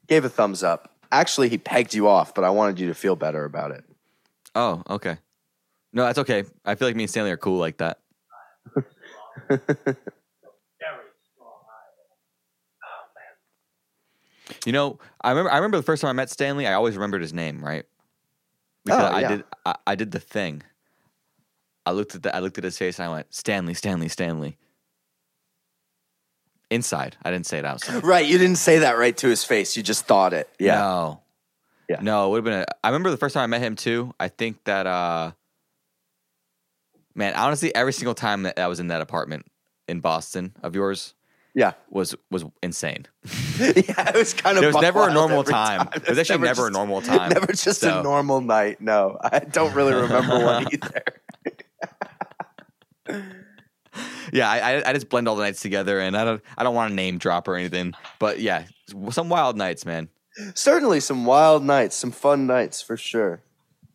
Gave a thumbs up. Actually, he pegged you off, but I wanted you to feel better about it. Oh, okay. No, that's okay. I feel like me and Stanley are cool like that. [LAUGHS] You know, I remember. I remember the first time I met Stanley. I always remembered his name, right? Because Oh, I yeah. did. I, I did the thing. I looked at the. I looked at his face and I went, Stanley, Stanley, Stanley. Inside, I didn't say it outside. Right, you didn't say that right to his face. You just thought it. Yeah. No. Yeah. No, it would have been. A, I remember the first time I met him too. I think that. uh Man, honestly, every single time that I was in that apartment in Boston of yours Yeah. was was insane. [LAUGHS] yeah, it was kind of. There was never a normal every time. There was actually never a just- normal time. [LAUGHS] Never just So- a normal night. No, I don't really remember one [LAUGHS] either. Yeah, I, I just blend all the nights together, and I don't I don't want to name drop or anything, but yeah, some wild nights, man. Certainly, some wild nights, some fun nights for sure.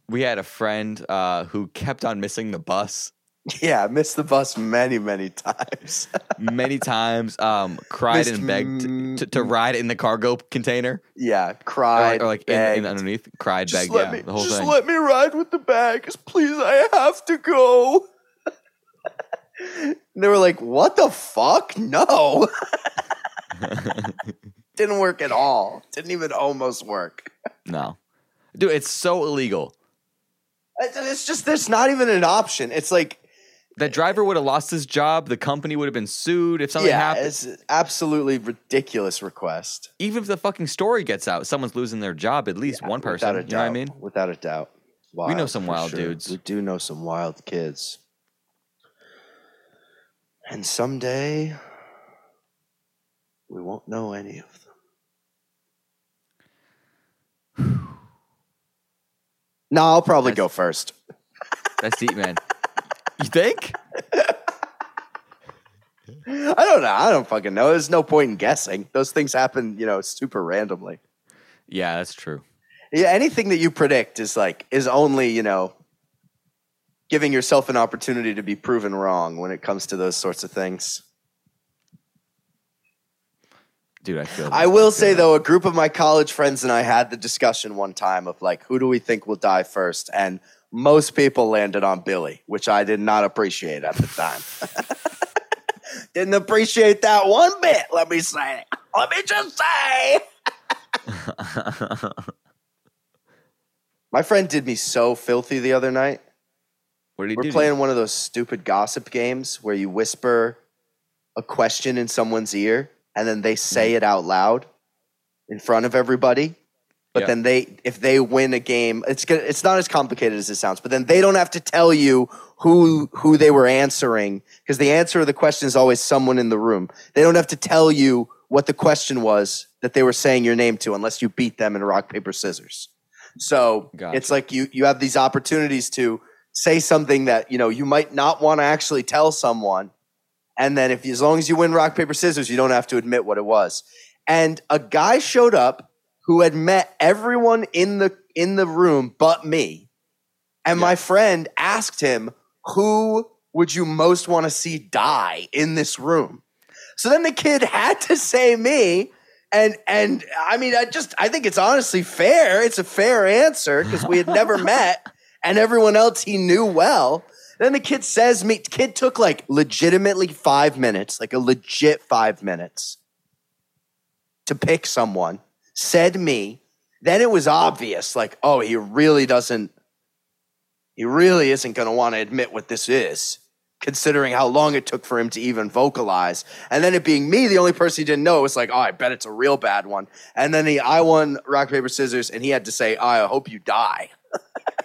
We had a friend uh, who kept on missing the bus Yeah, missed the bus many, many times. [LAUGHS] many times. Um, cried Missed and begged m- to, to ride in the cargo container, yeah, or, cried or like in, in underneath. Cried, just begged, yeah, me, the whole just thing. let me ride with the bags, please. I have to go. [LAUGHS] and they were like, "What the fuck? No." [LAUGHS] [LAUGHS] Didn't work at all. Didn't even almost work. no, dude, it's so illegal. It's- just there's not even an option. It's like That driver would have lost his job. The company would have been sued if something yeah, happened. it's an absolutely ridiculous request. Even if the fucking story gets out, someone's losing their job. At least one person. Without a You know what I mean? Without a doubt. We know some wild sure. dudes. We do know some wild kids. And someday we won't know any of them. [SIGHS] No, I'll probably That's- go first. That's deep, man. You think? I don't know. I don't fucking know. There's no point in guessing. Those things happen, you know, super randomly. Yeah, that's true. Yeah, anything that you predict is like is only you know giving yourself an opportunity to be proven wrong when it comes to those sorts of things. Dude, I feel. I will say that. though, a group of my college friends and I had the discussion one time of like, who do we think will die first? And most people landed on Billy, which I did not appreciate at the time. [LAUGHS] Didn't appreciate that one bit. Let me say. Let me just say. [LAUGHS] My friend did me so filthy the other night. What did he We're do? to playing one of those stupid gossip games where you whisper a question in someone's ear and then they say mm-hmm. it out loud in front of everybody. But Yeah. then they, if they win a game, it's gonna, it's not as complicated as it sounds. But then they don't have to tell you who who they were answering because the answer of the question is always someone in the room. They don't have to tell you what the question was that they were saying your name to unless you beat them in rock paper scissors. So Gotcha. it's like you you have these opportunities to say something that you know you might not want to actually tell someone, and then if as long as you win rock paper scissors, you don't have to admit what it was. And a guy showed up who had met everyone in the in the room but me, and my friend asked him, "Who would you most want to see die in this room?" So then the kid [LAUGHS] had to say me. And and I mean, I just I think it's honestly fair. It's a fair answer because we had never [LAUGHS] met, and everyone else he knew well. Then the kid says me. Kid took like legitimately five minutes, like a legit five minutes, to pick someone. Said me. Then it was obvious, like, oh, he really doesn't. He really isn't going to want to admit what this is considering how long it took for him to even vocalize. And then it being me, the only person he didn't know, was like, oh, I bet it's a real bad one. And then he, I won rock, paper, scissors, and he had to say, I hope you die. [LAUGHS]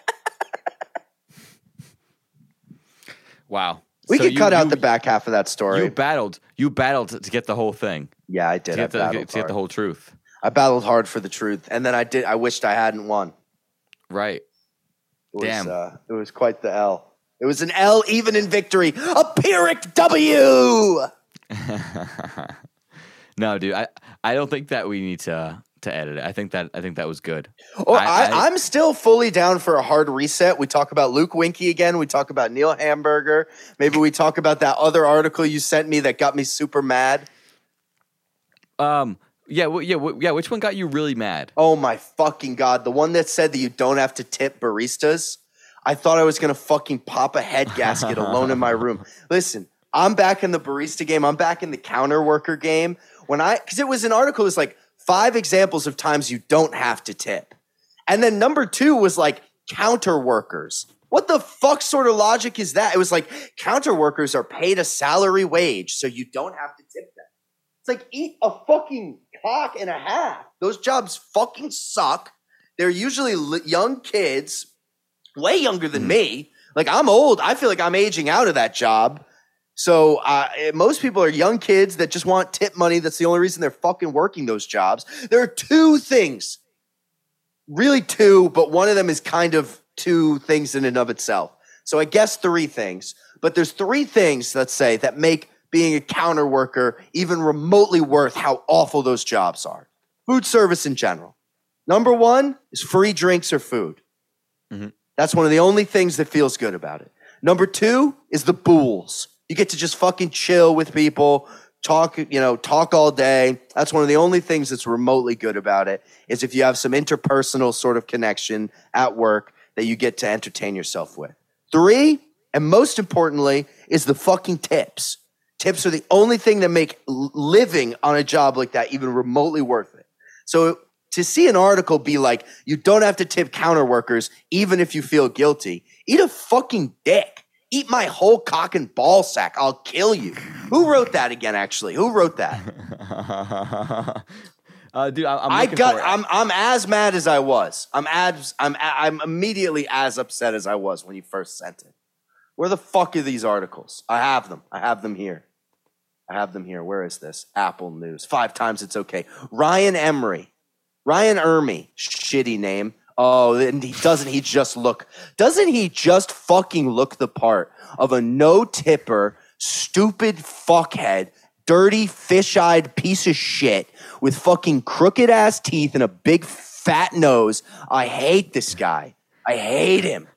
Wow. We So could you- cut out you- the back half of that story. You battled. You battled to, to get the whole thing. yeah, I To did. I get the, to get the whole truth. I battled hard for the truth. And then I did, I wished I hadn't won. Right. It was, Damn. Uh, it was quite the L. It was an L even in victory. A Pyrrhic W. [LAUGHS] no, dude. I, I don't think that we need to to edit it. I think that I think that was good. Or I- am still fully down for a hard reset. We talk about Luke Winkie again. We talk about Neil Hamburger. Maybe we talk about that other article you sent me that got me super mad. Um. Yeah. yeah. Yeah. Which one got you really mad? Oh my fucking god! The one that said that you don't have to tip baristas. I thought I was gonna fucking pop a head gasket alone in my [LAUGHS] room. Listen, I'm back in the barista game. I'm back in the counter worker game. When I, because it was an article, it was like five examples of times you don't have to tip. And then number two was like counter workers. What the fuck sort of logic is that? It was like counter workers are paid a salary wage, so you don't have to tip them. It's like eat a fucking cock and a half. Those jobs fucking suck. They're usually young kids, way younger than hmm. me. Like I'm old. I feel like I'm aging out of that job. So uh, most people are young kids that just want tip money. That's the only reason they're fucking working those jobs. There are two things, really two, but one of them is kind of two things in and of itself. So I guess three things. But there's three things, let's say, that make being a counter worker even remotely worth how awful those jobs are. Food service in general. Number one is free drinks or food. Mhm. That's one of the only things that feels good about it. Number two is the bools. You get to just fucking chill with people, talk, you know, talk all day. That's one of the only things that's remotely good about it is if you have some interpersonal sort of connection at work that you get to entertain yourself with. Three, and most importantly, is the fucking tips. Tips are the only thing that make living on a job like that even remotely worth it. So to see an article be like, you don't have to tip counter workers even if you feel guilty, eat a fucking dick. Eat my whole cock and ball sack. I'll kill you. Who wrote that again, actually? Who wrote that? [LAUGHS] uh, dude, I, I'm I got. for it. I'm. I'm as mad as I was. I'm as. I'm. I'm immediately as upset as I was when you first sent it. Where the fuck are these articles? I have them. I have them here. I have them here. Where is this? Apple News. Five times it's okay. Ryan Emery. Ryan Ermey. Shitty name. Oh, and he doesn't he just look doesn't he just fucking look the part of a no tipper, stupid fuckhead, dirty, fish-eyed piece of shit with fucking crooked ass teeth and a big fat nose. I hate this guy. I hate him.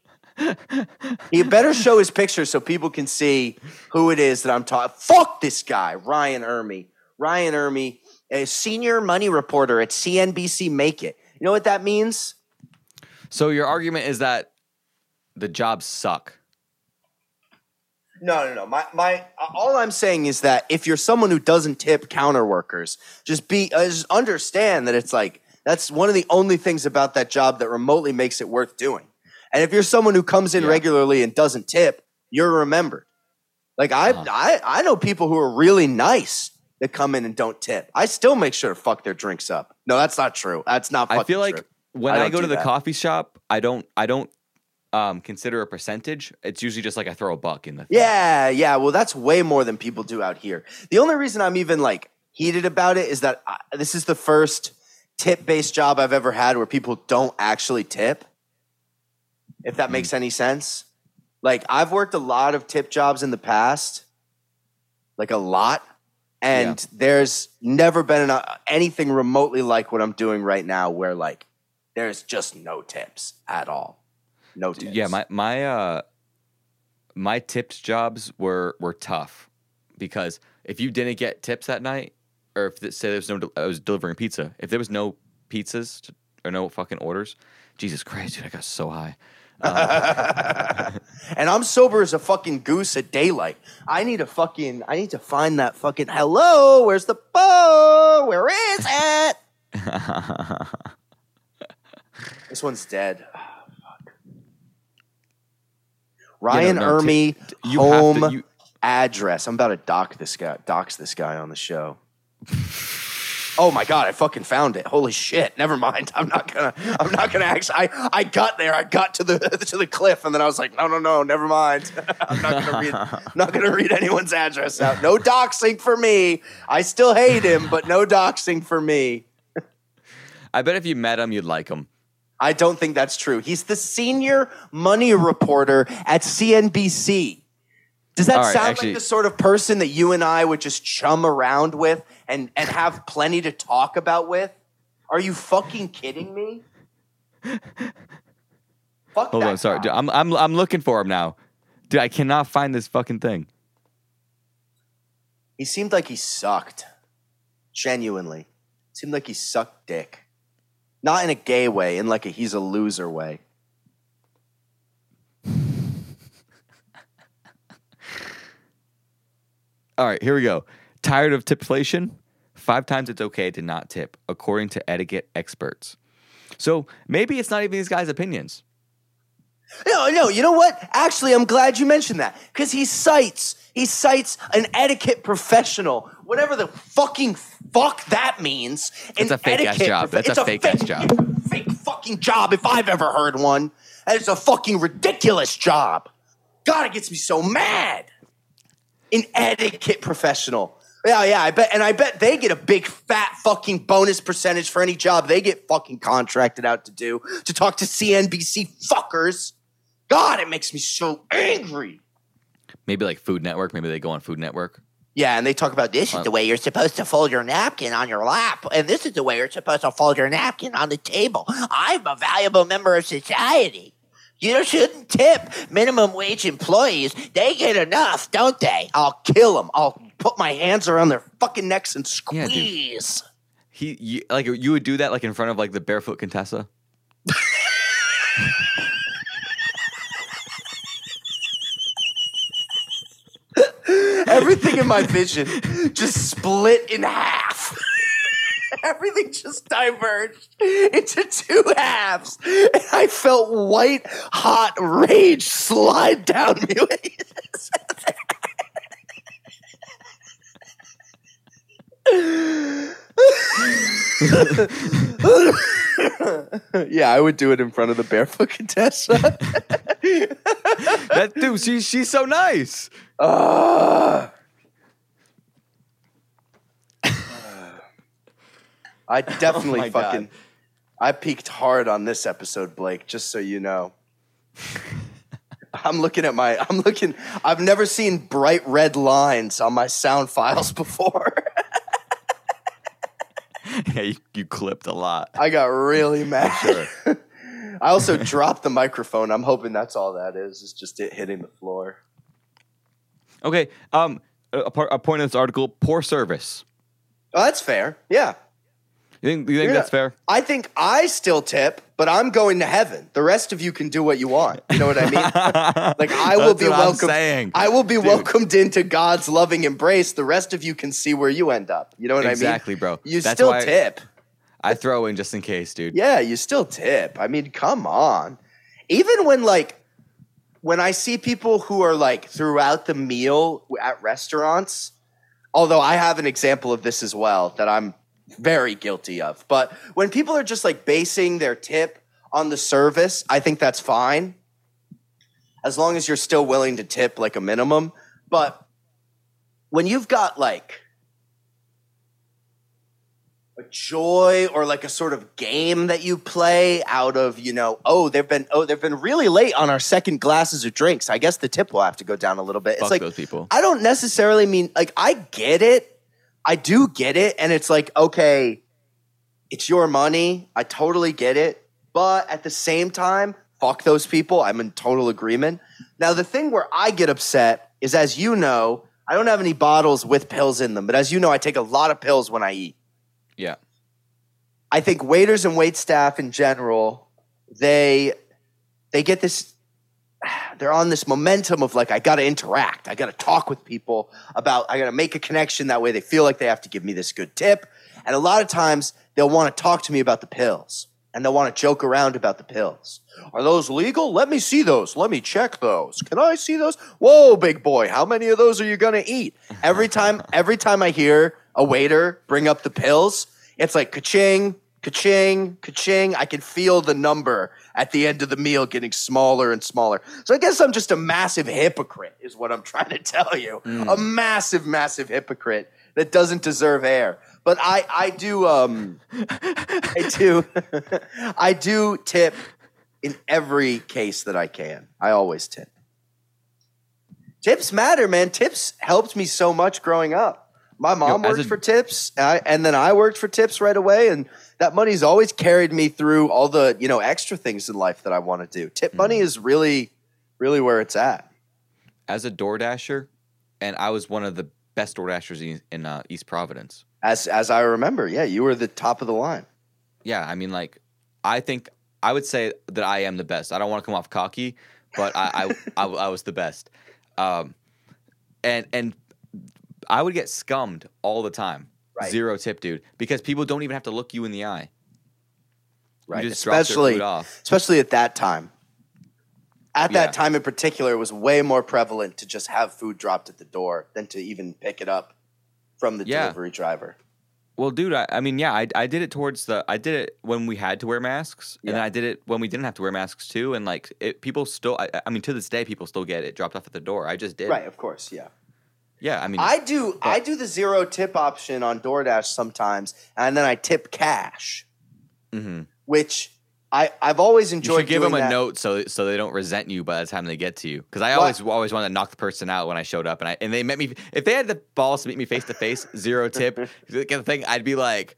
he better show his picture so people can see who it is that I'm talking. Fuck this guy, Ryan Ermey. Ryan Ermey, a senior money reporter at CNBC Make It. You know what that means? So your argument is that the jobs suck. No, no, no. My, my, all I'm saying is that if you're someone who doesn't tip counter workers, just be, uh, just understand that it's like that's one of the only things about that job that remotely makes it worth doing. And if you're someone who comes in Yeah. regularly and doesn't tip, you're remembered. Like I, Uh-huh. I, I know people who are really nice that come in and don't tip. I still make sure to fuck their drinks up. No, that's not true. That's not. I fucking feel like true. When I I, go to the that. coffee shop, I don't I don't um, consider a percentage. It's usually just like I throw a buck in the thing. Yeah, yeah. Well, that's way more than people do out here. The only reason I'm even like heated about it is that I, this is the first tip based job I've ever had where people don't actually tip. If that makes any sense. Like, I've worked a lot of tip jobs in the past, like a lot. And there's never been an, anything remotely like what I'm doing right now where like there's just no tips at all. No tips. Yeah, my my uh my tips jobs were were tough because if you didn't get tips that night, or if say there was no, I was delivering pizza, if there was no pizzas to, or no fucking orders, Jesus Christ, dude, I got so high. [LAUGHS] and I'm sober as a fucking goose at daylight. I need a fucking. I need to find that fucking. Hello, where's the bow? Where is it? [LAUGHS] This one's dead. Oh, fuck. Ryan no, Ermey you have home to- you- address. I'm about to dock this guy. Dox this guy on the show. [LAUGHS] Oh my god! I fucking found it. Holy shit! Never mind. I'm not gonna. I'm not gonna actually. I, I got there. I got to the [LAUGHS] to the cliff, and then I was like, no, no, no. Never mind. [LAUGHS] I'm not gonna read. I'm not gonna read anyone's address out. No doxing for me. I still hate him, but no doxing for me. I bet if you met him, you'd like him. I don't think that's true. He's the senior money reporter at CNBC. Does that right, sound actually- like the sort of person that you and I would just chum around with and, and have plenty to talk about with? Are you fucking kidding me? Fuck Hold on, sorry, dude, I'm I'm I'm looking for him now, dude. I cannot find this fucking thing. He seemed like he sucked. Genuinely. Seemed like he sucked dick. Not in a gay way, in like a he's a loser way. [LAUGHS] All right, here we go. Tired of tipflation? Five times it's okay to not tip, according to etiquette experts. So maybe it's not even these guys' opinions. No, no, you know what? Actually, I'm glad you mentioned that because he cites he cites an etiquette professional, whatever the fucking fuck that means. It's a fake ass job. That's it's a fake ass job. Fake fucking job if I've ever heard one. And it's a fucking ridiculous job. God, it gets me so mad. An etiquette professional. Yeah, yeah, I bet, and I bet they get a big fat fucking bonus percentage for any job they get fucking contracted out to do to talk to CNBC fuckers. God, it makes me so angry. Maybe like Food Network. Maybe they go on Food Network. Yeah, and they talk about this is the way you're supposed to fold your napkin on your lap, and this is the way you're supposed to fold your napkin on the table. I'm a valuable member of society. You shouldn't tip minimum wage employees. They get enough, don't they? I'll kill them. I'll put my hands around their fucking necks and Yeah, squeeze. He you, like you would do that like in front of like the barefoot Contessa. [LAUGHS] Everything in my vision just split in half. [LAUGHS] Everything just diverged into two halves. And I felt white, hot rage slide down me. when he said that. yeah, I would do it in front of the barefoot Contessa. [LAUGHS] That dude, she, she's so nice. Ah. I [LAUGHS] definitely Oh my God. fucking I peaked hard on this episode, Blake, just so you know. I'm looking at my I'm looking I've never seen bright red lines on my sound files [LAUGHS] before. [LAUGHS] Yeah, you, you clipped a lot. I got really mad. Sure. I also dropped the microphone. I'm hoping that's all that is. It's just it hitting the floor. Okay. Um, a, a part- a point of this article: poor service. Oh, that's fair. Yeah. You think, you think that's fair? I think I still tip, but I'm going to heaven. The rest of you can do what you want. You know what I mean? [LAUGHS] Like I will That's be what I'm welcomed. saying. I will be Dude. welcomed into God's loving embrace. The rest of you can see where you end up. You know what Exactly, I mean? Exactly, bro. You That's still why- tip. I throw in just in case, dude. Yeah, you still tip. I mean, come on. Even when like when I see people who are like throughout the meal at restaurants, although I have an example of this as well that I'm very guilty of. But when people are just like basing their tip on the service, I think that's fine. As long as you're still willing to tip like a minimum. But when you've got like a joy or like a sort of game that you play out of you know oh they've been oh they've been really late on our second glasses of drinks i guess the tip will have to go down a little bit Fuck it's like those people. i don't necessarily mean like i get it i do get it and it's like okay it's your money. I totally get it. But at the same time fuck those people. I'm in total agreement. Now the thing where i get upset is as you know i don't have any bottles with pills in them but as you know i take a lot of pills when i eat. Yeah. I think waiters and wait staff in general, they they get this [SIGHS] they're on this momentum of like I got to interact. I got to talk with people about I got to make a connection that way they feel like they have to give me this good tip. And a lot of times they'll want to talk to me about the pills and they'll want to joke around about the pills. Are those legal? Let me see those. Let me check those. Can I see those? Whoa, big boy, how many of those are you going to eat? Every time every time I hear a waiter bring up the pills, it's like ka-ching, ka-ching, ka-ching. I can feel the number at the end of the meal getting smaller and smaller. So I guess I'm just a massive hypocrite, is what I'm [LAUGHS] trying to tell you. A massive, massive hypocrite that doesn't deserve air. But I, I do, um, [LAUGHS] I do, [LAUGHS] I do tip in every case that I can. I always tip. Tips matter, man. Tips helped me so much growing up. My mom Yo, worked a- for tips, and, I, and then I worked for tips right away, and that money's always carried me through all the you know extra things in life that I want to do. Tip money Mm-hmm. is really, really where it's at. As a DoorDasher, and I was one of the best DoorDashers in, in uh, East Providence. As as I remember, yeah, you were the top of the line. Yeah, I mean, like, I think I would say that I am the best. I don't want to come off cocky, but I, I, [LAUGHS] I, I was the best. Um, and and I would get scummed all the time. Right. zero tip, dude. Because people don't even have to look you in the eye. right? You just drop their especially food off. especially at that time. At that time in particular, it was way more prevalent to just have food dropped at the door than to even pick it up from the Yeah. delivery driver. Well, dude, I, I mean, yeah, I, I did it towards the. I did it when we had to wear masks, and then I did it when we didn't have to wear masks too. And like, it, people still. I, I mean, to this day, people still get it dropped off at the door. I just did. Right, of course, yeah. Yeah. I mean, I do I do the zero tip option on DoorDash sometimes, and then I tip cash, mhm. which I I've always you enjoyed. should give them a that. note so so they don't resent you by the time they get to you. Because I Well- always always wanted to knock the person out when I showed up, and I and they met me. If they had the balls to meet me face to face, [LAUGHS] zero tip, the kind of thing, I'd be like,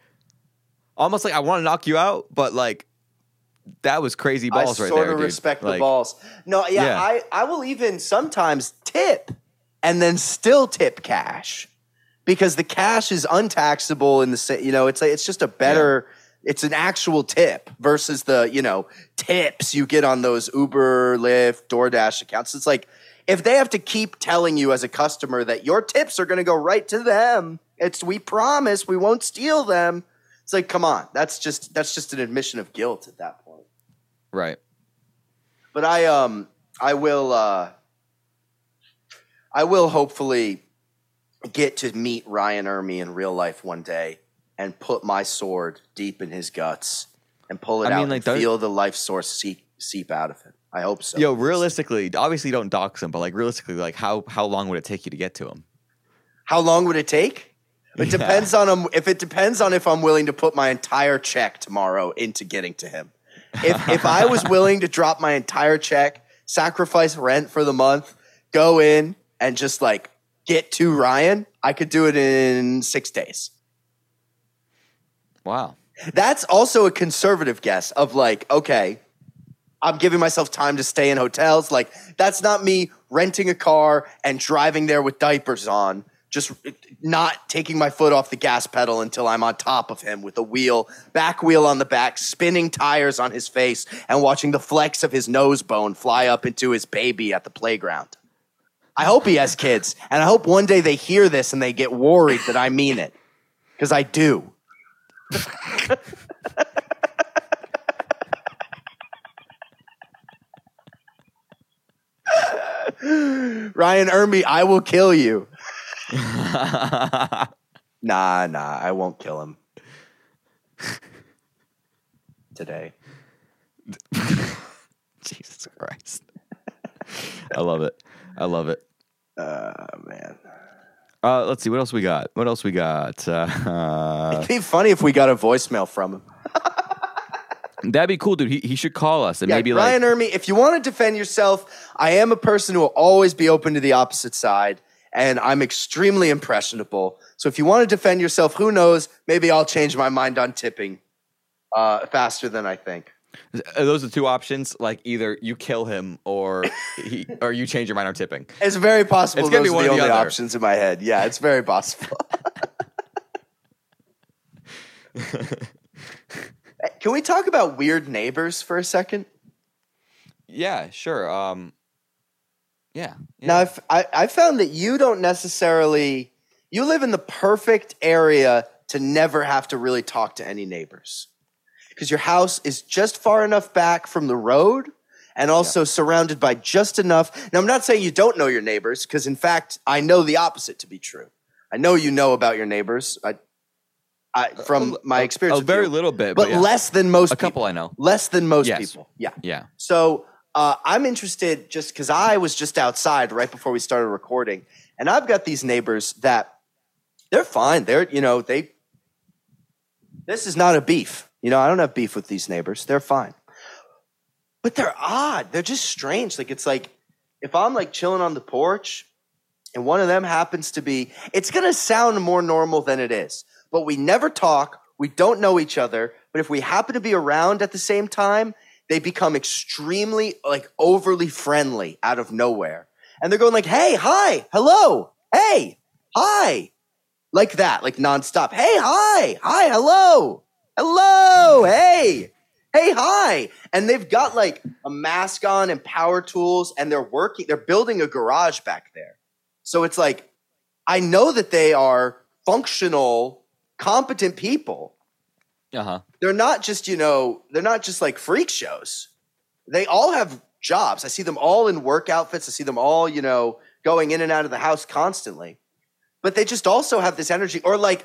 almost like I want to knock you out, but like. That was crazy balls I right sort there, of dude. respect the Like, balls. No, yeah, Yeah. I I will even sometimes tip and then still tip cash because the cash is untaxable in the you know it's like it's just a better it's an actual tip versus the you know tips you get on those Uber, Lyft, DoorDash accounts. It's like if they have to keep telling you as a customer that your tips are going to go right to them, it's we promise we won't steal them. It's like come on, that's just that's just an admission of guilt at that point. Right. But I um I will uh I will hopefully get to meet Ryan Ermey in real life one day and put my sword deep in his guts and pull it I out mean, like, and feel the life source seep seep out of him. I hope so. Yo, realistically, obviously don't dox him, but like realistically, like how how long would it take you to get to him? How long would it take? It Yeah. depends on um, if it depends on if I'm willing to put my entire check tomorrow into getting to him. If if I was [LAUGHS] willing to drop my entire check, sacrifice rent for the month, go in and just like get to Ryan, I could do it in 6 days. Wow. That's also a conservative guess of like, okay, I'm giving myself time to stay in hotels. Like, that's not me renting a car and driving there with diapers on, just uh, not taking my foot off the gas pedal until I'm on top of him with a wheel, back wheel on the back, spinning tires on his face, and watching the flex of his nose bone fly up into his baby at the playground. I hope he has kids, and I hope one day they hear this and they get worried that I mean it. Because I do. Ryan Ermey, I will kill you. [LAUGHS] Nah, nah, I won't kill him. Today. [LAUGHS] Jesus Christ. I love it. I love it. Uh, man. Uh, let's see what else we got. What else we got? Uh, It'd be funny if we got a voicemail from him. that'd be cool, dude. He, he should call us and Yeah, maybe Ryan like Ermey, if you want to defend yourself, I am a person who will always be open to the opposite side, and I'm extremely impressionable. So if you want to defend yourself, who knows? Maybe I'll change my mind on tipping uh, faster than I think. Are those the two options. Like either you kill him or [LAUGHS] he or you change your mind on tipping. It's very possible It's gonna those be are one the or the only other. options in my head. Yeah, it's very possible. [LAUGHS] Can we talk about weird neighbors for a second? Yeah, sure. Um, yeah. yeah. Now, I've, I, I found that you don't necessarily, you live in the perfect area to never have to really talk to any neighbors. Because your house is just far enough back from the road and also surrounded by just enough. Now, I'm not saying you don't know your neighbors, because in fact, I know the opposite to be true. I know you know about your neighbors I, I, from my A- experience. a with very you. little bit, but but, yeah. less than most a couple people. I know. Less than most Yes. people. Yeah. Yeah. So uh, I'm interested just because I was just outside right before we started recording, and I've got these neighbors that they're fine. They're you know they. This is not a beef. You know I don't have beef with these neighbors. They're fine, but they're odd. They're just strange. Like it's like if I'm like chilling on the porch, and one of them happens to be. It's gonna sound more normal than it is, but we never talk. We don't know each other. But if we happen to be around at the same time, they become extremely like overly friendly out of nowhere and they're going like hey hi hello hey hi like that like nonstop hey hi hi hello hello hey hey hi and they've got like a mask on and power tools and they're working they're building a garage back there so it's like i know that they are functional competent people. Uh huh. They're not just, you know, they're not just like freak shows. They all have jobs. I see them all in work outfits. I see them all, you know, going in and out of the house constantly. But they just also have this energy. Or like,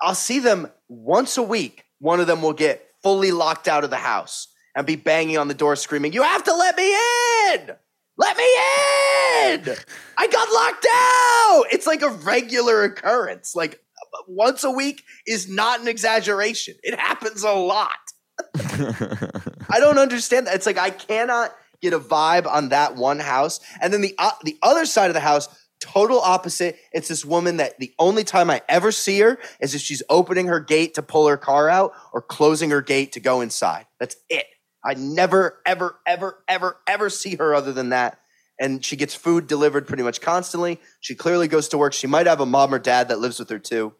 I'll see them once a week. One of them will get fully locked out of the house and be banging on the door screaming, You have to let me in! Let me in! I got locked out! It's like a regular occurrence. Like once a week is not an exaggeration. It happens a lot. [LAUGHS] I don't understand that. It's like I cannot get a vibe on that one house. And then the uh, the other side of the house, total opposite. It's this woman that the only time I ever see her is if she's opening her gate to pull her car out or closing her gate to go inside. That's it. I never, ever, ever, ever, ever see her other than that. And she gets food delivered pretty much constantly. She clearly goes to work. She might have a mom or dad that lives with her too,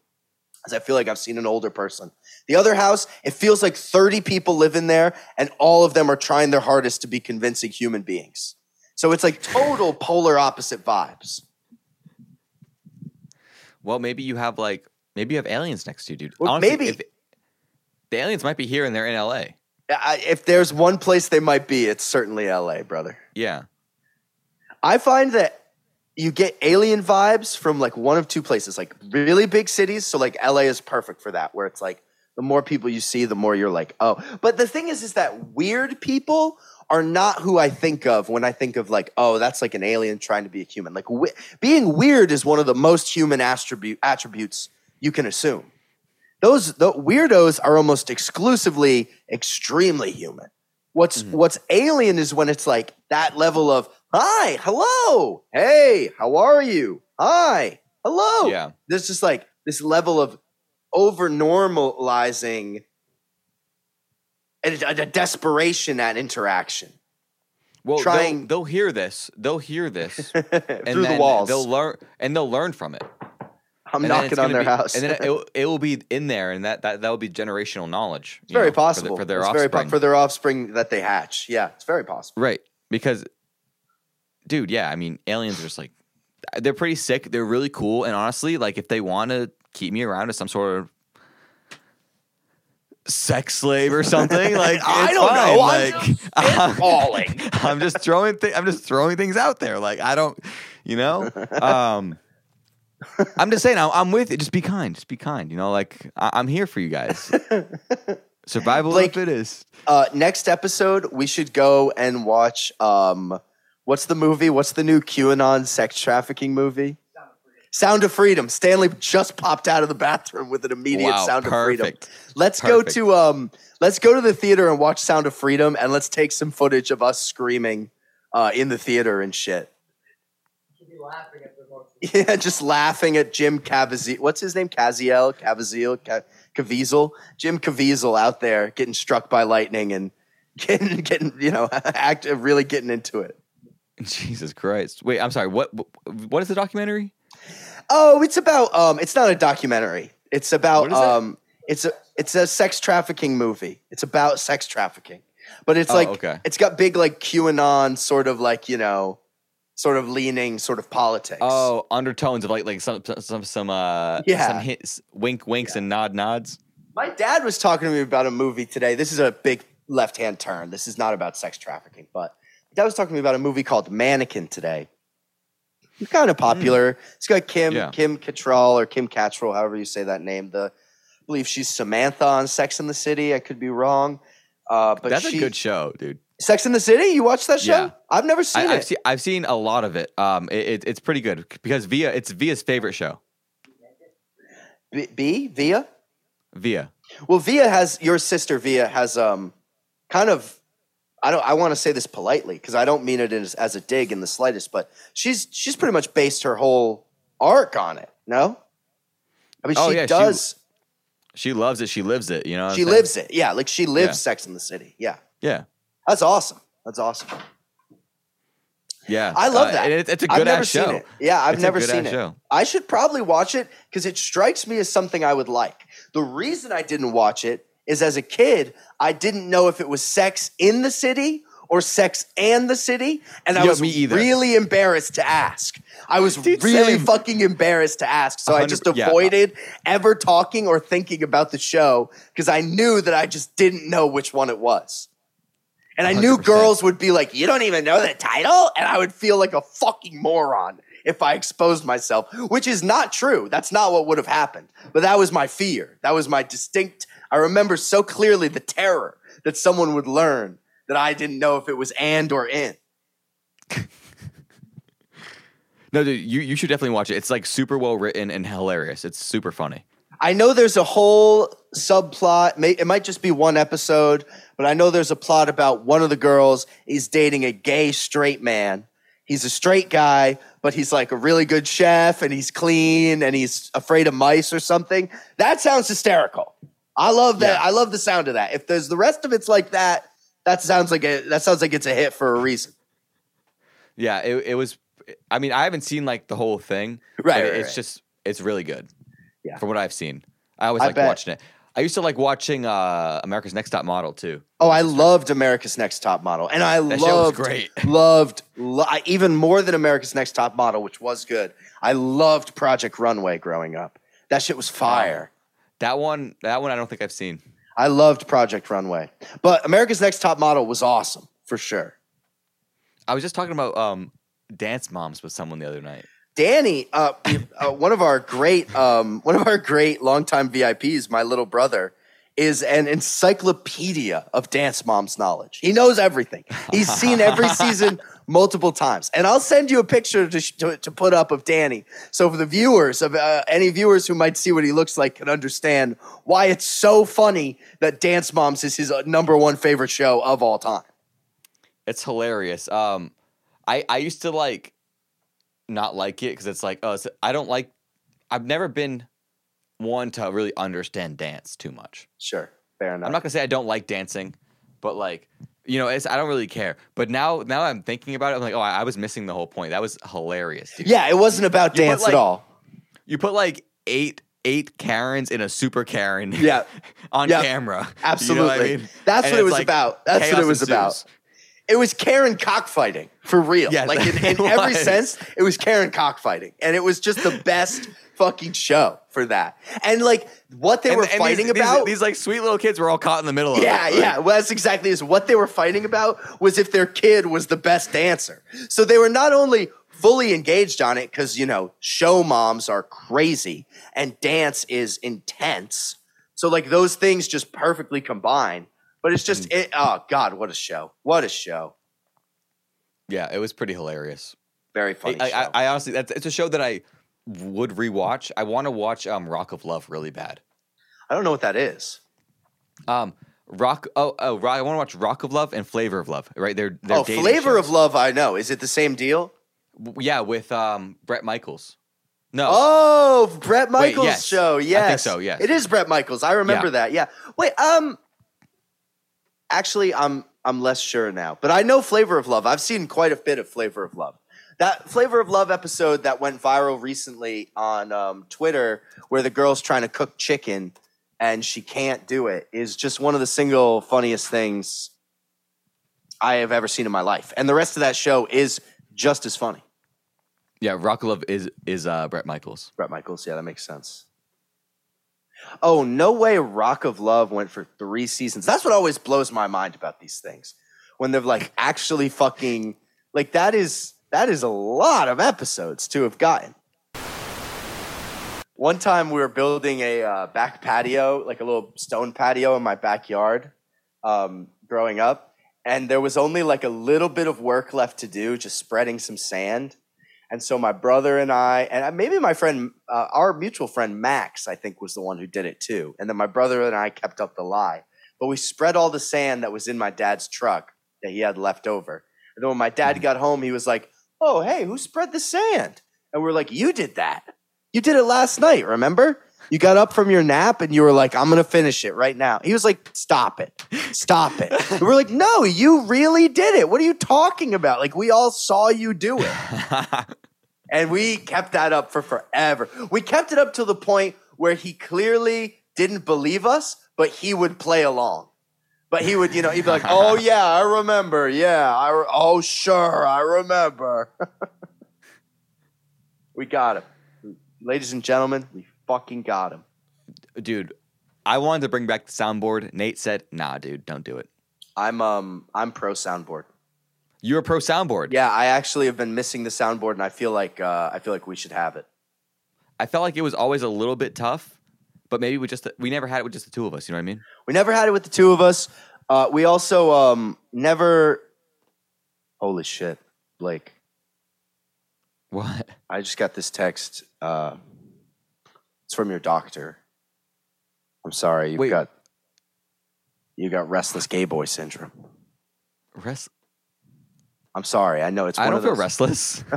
as I feel like I've seen an older person. The other house, it feels like 30 people live in there, and all of them are trying their hardest to be convincing human beings. So it's like total polar opposite vibes. Well, maybe you have like maybe you have aliens next to you, dude. Well, maybe- if, the aliens might be here and they're in L.A. I, if there's one place they might be, it's certainly LA, brother. Yeah. I find that you get alien vibes from like one of two places, like really big cities. So like LA is perfect for that, where it's like the more people you see, the more you're like, oh. But the thing is, is that weird people are not who I think of when I think of like, oh, that's like an alien trying to be a human. Like being weird is one of the most human attribute attributes you can assume. Those the weirdos are almost exclusively extremely human. What's Mhm. what's alien is when it's like that level of hi, hello, hey, how are you? Hi, hello. Yeah. There's just like this level of over normalizing a, a desperation at interaction Well, Trying- they'll, they'll hear this. They'll hear this [LAUGHS] through the walls. They'll learn and they'll learn from it. I'm And knocking on their be- house. and then [LAUGHS] it, will- it will be in there, and that that that will be generational knowledge. it's very know, for the- possible for, their it's offspring. very po- for their offspring that they hatch. Yeah, it's very possible. Right. Because, dude, yeah, I mean, aliens are just like, they're pretty sick. They're really cool. And honestly, like, if they want to keep me around as some sort of sex slave or something, like, [LAUGHS] I don't fine. know. I'm Like, just [LAUGHS] spitballing. [LAUGHS] I'm just throwing, thi- I'm just throwing things out there. Like, I don't, you know, um, I'm just saying, I'm, I'm with it. Just be kind. Just be kind. You know, like, I, I'm here for you guys. Survival Blake- of the fittest. Uh, next episode, we should go and watch. Um, what's the movie? What's the new QAnon sex trafficking movie? Sound of Freedom. Stanley just popped out of the bathroom with an immediate Wow, Sound perfect. of Freedom. Let's go to um, let's go to the theater and watch Sound of Freedom, and let's take some footage of us screaming uh, in the theater and shit. [LAUGHS] Yeah, just laughing at Jim Caviezel. What's his name? Caziel, Caviezel, Ca- Caviezel. Jim Caviezel out there getting struck by lightning and [LAUGHS] getting, getting you know, [LAUGHS] act, really getting into it. Jesus Christ. Wait, I'm sorry. What, what is the documentary? Oh, it's about um, it's not a documentary. It's about What is it? um, it's a it's a sex trafficking movie. It's about sex trafficking, but it's Oh, like okay. it's got big like QAnon sort of like you know, sort of leaning sort of politics. Oh, undertones of like like some some some uh Yeah. some hints, wink winks and nod nods. My dad was talking to me about a movie today. This is a big left hand turn. This is not about sex trafficking, but my dad was talking to me about a movie called Mannequin today. It's kind of popular. It's got Kim. Yeah. Kim Cattrall or Kim Cattrall, however you say that name. The I believe she's Samantha on Sex in the City. I could be wrong. Uh, but That's she, a good show, dude. Sex in the City. You watched that show? Yeah. I've never seen I, it. I've seen I've seen a lot of it. Um, it, it, it's pretty good because Via it's Via's favorite show. B, B Via. Via. Well, Via has your sister. Via has um, kind of. I don't. I want to say this politely because I don't mean it as, as a dig in the slightest. But she's she's pretty much based her whole arc on it. No, I mean Oh, she yeah, does. She loves it. She lives it. You know. She, lives it. Yeah, like she lives Yeah. Sex in the City. Yeah, Yeah. that's awesome. That's awesome. Yeah. I love Uh, that. and It's, it's a I've good never ass seen show. it. Yeah, I've It's never seen it. show. I should probably watch it because it strikes me as something I would like. The reason I didn't watch it is as a kid, I didn't know if it was sex in the city or sex and the city, and I Yeah, was really embarrassed to ask. I was Dude, really same. fucking embarrassed to ask, so I 100 just yeah. avoided ever talking or thinking about the show because I knew that I just didn't know which one it was. And I knew 100%. girls would be like, "You don't even know the title," and I would feel like a fucking moron if I exposed myself, which is not true. That's not what would have happened. But that was my fear. That was my distinct. I remember so clearly the terror that someone would learn that I didn't know if it was and or in. [LAUGHS] No, dude, you, you should definitely watch it. It's like super well written and hilarious. It's super funny. I know there's a whole subplot. It might just be one episode, but I know there's a plot about one of the girls is dating a gay straight man. He's a straight guy, but he's like a really good chef and he's clean and he's afraid of mice or something. That sounds hysterical. I love that. Yeah. I love the sound of that. If there's the rest of it's like that, that sounds like a, that sounds like it's a hit for a reason. Yeah, it, it was. I mean, I haven't seen like the whole thing. Right, but right, it's right. just it's really good. Yeah. from what I've seen, I always like watching it. I used to like watching uh, America's Next Top Model too. Oh, I loved America's Next Top Model, and I That loved, great. [LAUGHS] loved, lo- even more than America's Next Top Model, which was good. I loved Project Runway growing up. That shit was fire. That one, that one, I don't think I've seen. I loved Project Runway, but America's Next Top Model was awesome for sure. I was just talking about um, Dance Moms with someone the other night. Danny, uh, uh, one of our great, um, one of our great longtime VIPs, my little brother, is an encyclopedia of Dance Moms knowledge. He knows everything. He's seen every [LAUGHS] season multiple times, and I'll send you a picture to to, to put up of Danny, so for the viewers of uh, any viewers who might see what he looks like can understand why it's so funny that Dance Moms is his uh, number one favorite show of all time. It's hilarious. Um, I I used to like not like it because it's like oh, it's, I don't like. I've never been one to really understand dance too much. Sure, fair enough. I'm not gonna say I don't like dancing, but like you know, it's I don't really care. But now now I'm thinking about it, I'm like, oh, I, I was missing the whole point. That was hilarious. Dude. yeah, it wasn't about You dance like- at all. You put like eight eight Karens in a super Karen. Yeah. [LAUGHS] on Yeah. camera. Absolutely. [LAUGHS] You know what I mean? That's And what it was like about. That's what it was ensues. about. It was Karen cockfighting for real. Yes, like in, in [LAUGHS] every sense, it was Karen cockfighting, and it was just the best fucking show for that. And like what they And- were and fighting these, about. These, like sweet little kids were all caught in the middle of yeah, it. yeah. Well, that's exactly is what they were fighting about was if their kid was the best dancer. So they were not only fully engaged on it because you know show moms are crazy and dance is intense. So like those things just perfectly combine. But it's just it, oh god, what a show! What a show! Yeah, it was pretty hilarious. Very funny I. I, I honestly, that's it's a show that I would rewatch. I want to watch um, Rock of Love really bad. I don't know what that is. Um, Rock. Oh, oh, Rock, I want to watch Rock of Love and Flavor of Love. Right, they're, they're oh, Flavor shows. of Love. I know. Is it the same deal? W- Yeah, with um Bret Michaels. No, Oh, Bret Michaels yes. show. I think Yes, so, yes. it is Bret Michaels. I remember Yeah. that. Yeah. Wait. Um. Actually, I'm I'm less sure now, but I know Flavor of Love. I've seen quite a bit of Flavor of Love. That Flavor of Love episode that went viral recently on um, Twitter, where the girl's trying to cook chicken and she can't do it, is just one of the single funniest things I have ever seen in my life. And the rest of that show is just as funny. yeah, Rock Love is is uh, Bret Michaels. Bret Michaels. Yeah, that makes sense. Oh, no way Rock of Love went for three seasons. That's what always blows my mind about these things. When they're like actually fucking like that is that is a lot of episodes to have gotten. One time we were building a uh, back patio, like a little stone patio in my backyard, um, growing up, and there was only like a little bit of work left to do, just spreading some sand. And so my brother and I, and maybe my friend, uh, our mutual friend Max, I think was the one who did it too. And then my brother and I kept up the lie. But we spread all the sand that was in my dad's truck that he had left over. And then when my dad got home, he was like, "Oh, hey, who spread the sand?" And we're like, "You did that. You did it last night. Remember? You got up from your nap and you were like, "I'm gonna finish it right now." He was like, "Stop it, stop it." And we're like, "No, you really did it. What are you talking about? Like we all saw you do it." [LAUGHS] And we kept that up for forever. We kept it up to the point where he clearly didn't believe us, but he would play along. But he would, you know, he'd be like, [LAUGHS] "Oh yeah, I remember. Yeah, I re- oh sure, I remember." [LAUGHS] We got him. Ladies and gentlemen, we fucking got him. Dude, I wanted to bring back the soundboard. Nate said, "Nah, dude, don't do it." I'm um I'm pro soundboard. You're a pro soundboard. Yeah, I actually have been missing the soundboard, and I feel like uh, I feel like we should have it. I felt like it was always a little bit tough, but maybe we just we never had it with just the two of us. You know what I mean? We never had it with the two of us. Uh, we also um never. Holy shit, Blake! What? I just got this text. Uh, it's from your doctor. I'm sorry, you've Wait. got you got restless gay boy syndrome. Rest? I'm sorry. I know it's. I one don't of feel restless. [LAUGHS]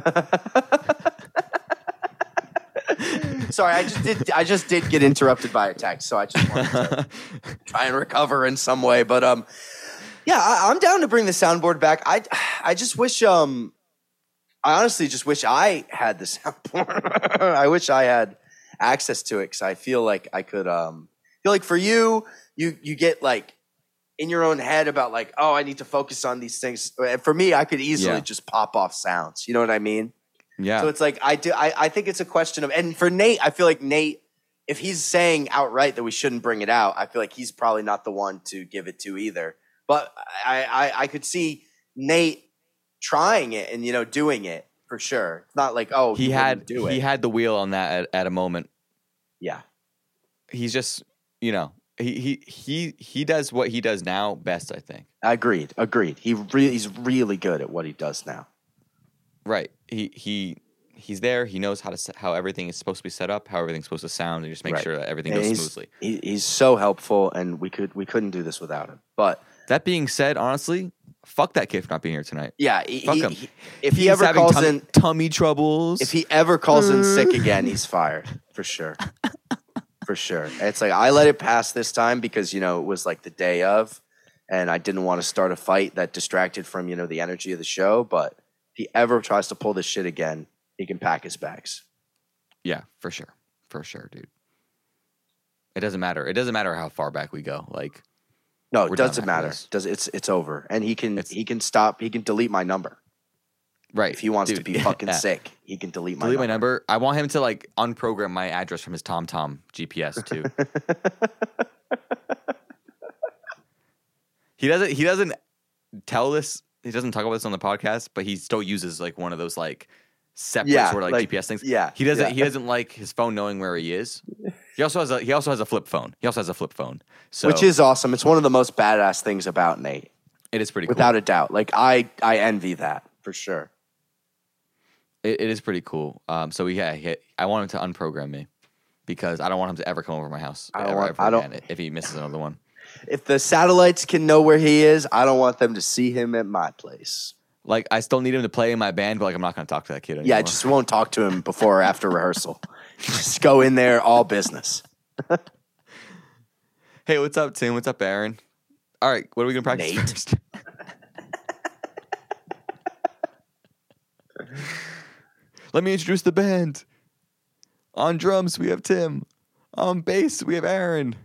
Sorry, I just did. I just did get interrupted by a text, so I just wanted to [LAUGHS] try and recover in some way. But um, yeah, I, I'm down to bring the soundboard back. I I just wish um, I honestly just wish I had the [LAUGHS] soundboard. I wish I had access to it because I feel like I could um, feel like for you, you you get like in your own head about like, oh, I need to focus on these things. And For me, I could easily Yeah. just pop off sounds. You know what I mean? yeah. So it's like I do. I, I think it's a question of, and for Nate, I feel like Nate, if he's saying outright that we shouldn't bring it out, I feel like he's probably not the one to give it to either. But I, I, I could see Nate trying it and you know doing it for sure. It's not like oh he wouldn't had do it. he had the wheel on that at, at a moment. yeah, He's just you know he he he he does what he does now best. I think. agreed, agreed. He re- he's really good at what he does now. Right. He he he's there. He knows how to set, how everything is supposed to be set up, how everything's supposed to sound, and just make Right. sure that everything And goes he's, smoothly. he, he's so helpful, and we could we couldn't do this without him. But That being said, honestly, fuck that kid for not being here tonight. yeah, he, Fuck him. he- if he ever calls tum- in, tummy troubles, If he ever calls in sick [LAUGHS] again, he's fired for sure. [LAUGHS] For sure. It's like I let it pass this time because you know it was like the day of, and I didn't want to start a fight that distracted from you know the energy of the show. But if he ever tries to pull this shit again, he can pack his bags. yeah, for sure, for sure, dude. It doesn't matter. It doesn't matter how far back we go. Like, No, it doesn't matter. Does it's it's over, and he can It's- he can stop. He can delete my number right? if he wants to be [LAUGHS] fucking yeah. sick. He can delete my Delete my number. number. I want him to like unprogram my address from his TomTom GPS too. [LAUGHS] he doesn't. He doesn't tell this. He doesn't talk about this on the podcast, but he still uses like one of those like separate Yeah, sort of like, like- GPS things. yeah, He doesn't. yeah. He doesn't like his phone knowing where he is. He also has a. He also has a flip phone. He also has a flip phone. So Which is awesome. It's one of the most badass things about Nate, it is pretty cool. without a doubt. Like I I envy that for sure. It, it is pretty cool. Um, so yeah, he, I want him to unprogram me because I don't want him to ever come over my house I don't ever, want- ever I don't- if he misses another one. If the satellites can know where he is, I don't want them to see him at my place. Like I still need him to play in my band, but like I'm not going to talk to that kid anymore. Yeah, I just won't talk to him before or after rehearsal. [LAUGHS] Just go in there, all business. [LAUGHS] hey, what's up, Tim? What's up, Aaron? All right, what are we going to practice Nate. first? [LAUGHS] Let me introduce the band. On drums, we have Tim. On bass, we have Aaron.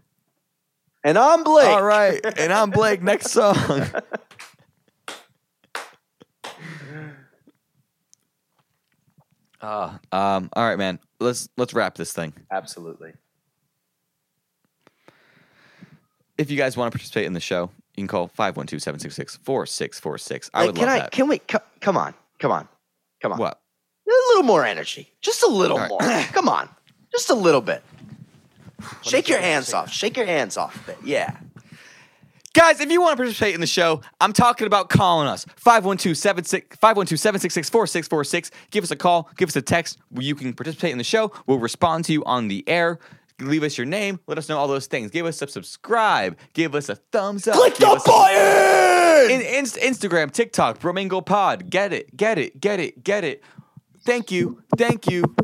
And I'm Blake. All right, and I'm Blake. Next song. Uh, [LAUGHS] um, all right, man. Let's let's wrap this thing. Absolutely. If you guys want to participate in the show, you can call 512-766-4646. I Like, would can love I? that. Can we? co- Come on, come on, come on. what? A little more energy. Just a little right. more. [CLEARS THROAT] come on, just a little bit. Shake your hands off. Shake your hands off a bit. Yeah. Guys, if you want to participate in the show, I'm talking about calling us. 512-766-4646. Give us a call, give us a text. You can participate in the show. We'll respond to you on the air. Leave us your name. Let us know all those things. Give us a subscribe. Give us a thumbs up. Click the button. in, inst- Instagram, TikTok, Bromingo Pod. Get it, get it, get it, get it. Thank you, thank you,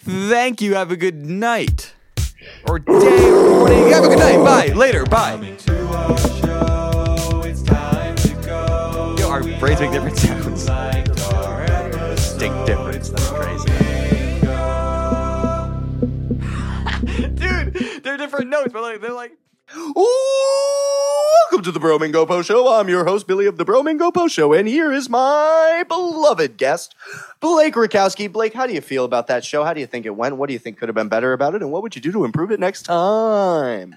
thank you. Have a good night, or day, or morning. Have a good night. Bye. Later. Bye. our show. It's time to go. Yo, our brains make different sounds. Distinct difference. That's crazy. [LAUGHS] Dude, they're different notes, but like they're like. Welcome to the Bromingo Po Show. I'm your host, Billy of the Bromingo Po Show, and here is my beloved guest, Blake Rakowski. Blake, how do you feel about that show? How do you think it went? What do you think could have been better about it? And what would you do to improve it next time?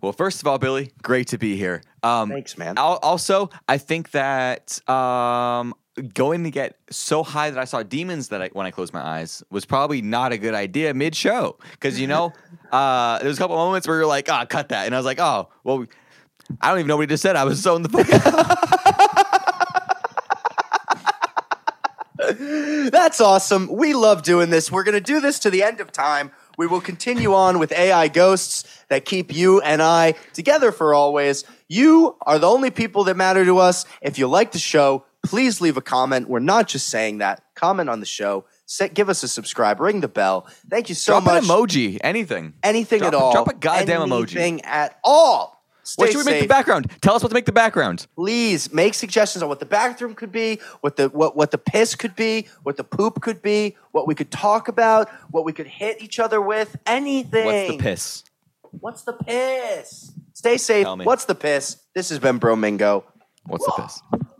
Well, first of all, Billy, great to be here. Um, Thanks, man. al- Also, I think that um, going to get so high that I saw demons that I, when I closed my eyes was probably not a good idea mid show because you know [LAUGHS] uh, there was a couple moments where you're like, "Ah, cut that," and I was like, "Oh, well." I don't even know what he just said. I was so in the fuck. [LAUGHS] That's awesome. We love doing this. We're going to do this to the end of time. We will continue on with AI ghosts that keep you and I together for always. You are the only people that matter to us. If you like the show, please leave a comment. We're not just saying that. Comment on the show. Say, give us a subscribe. Ring the bell. Thank you so Drop much. an emoji, anything. Anything Drop at all. drop a goddamn emoji. Anything at all. Stay What should we make the background? Tell us what to make the background. please make suggestions on what the bathroom could be, what the what what the piss could be, what the poop could be, what we could talk about, what we could hit each other with, anything. What's the piss? What's the piss? Stay safe. What's the piss? This has been Bromingo. What's the piss?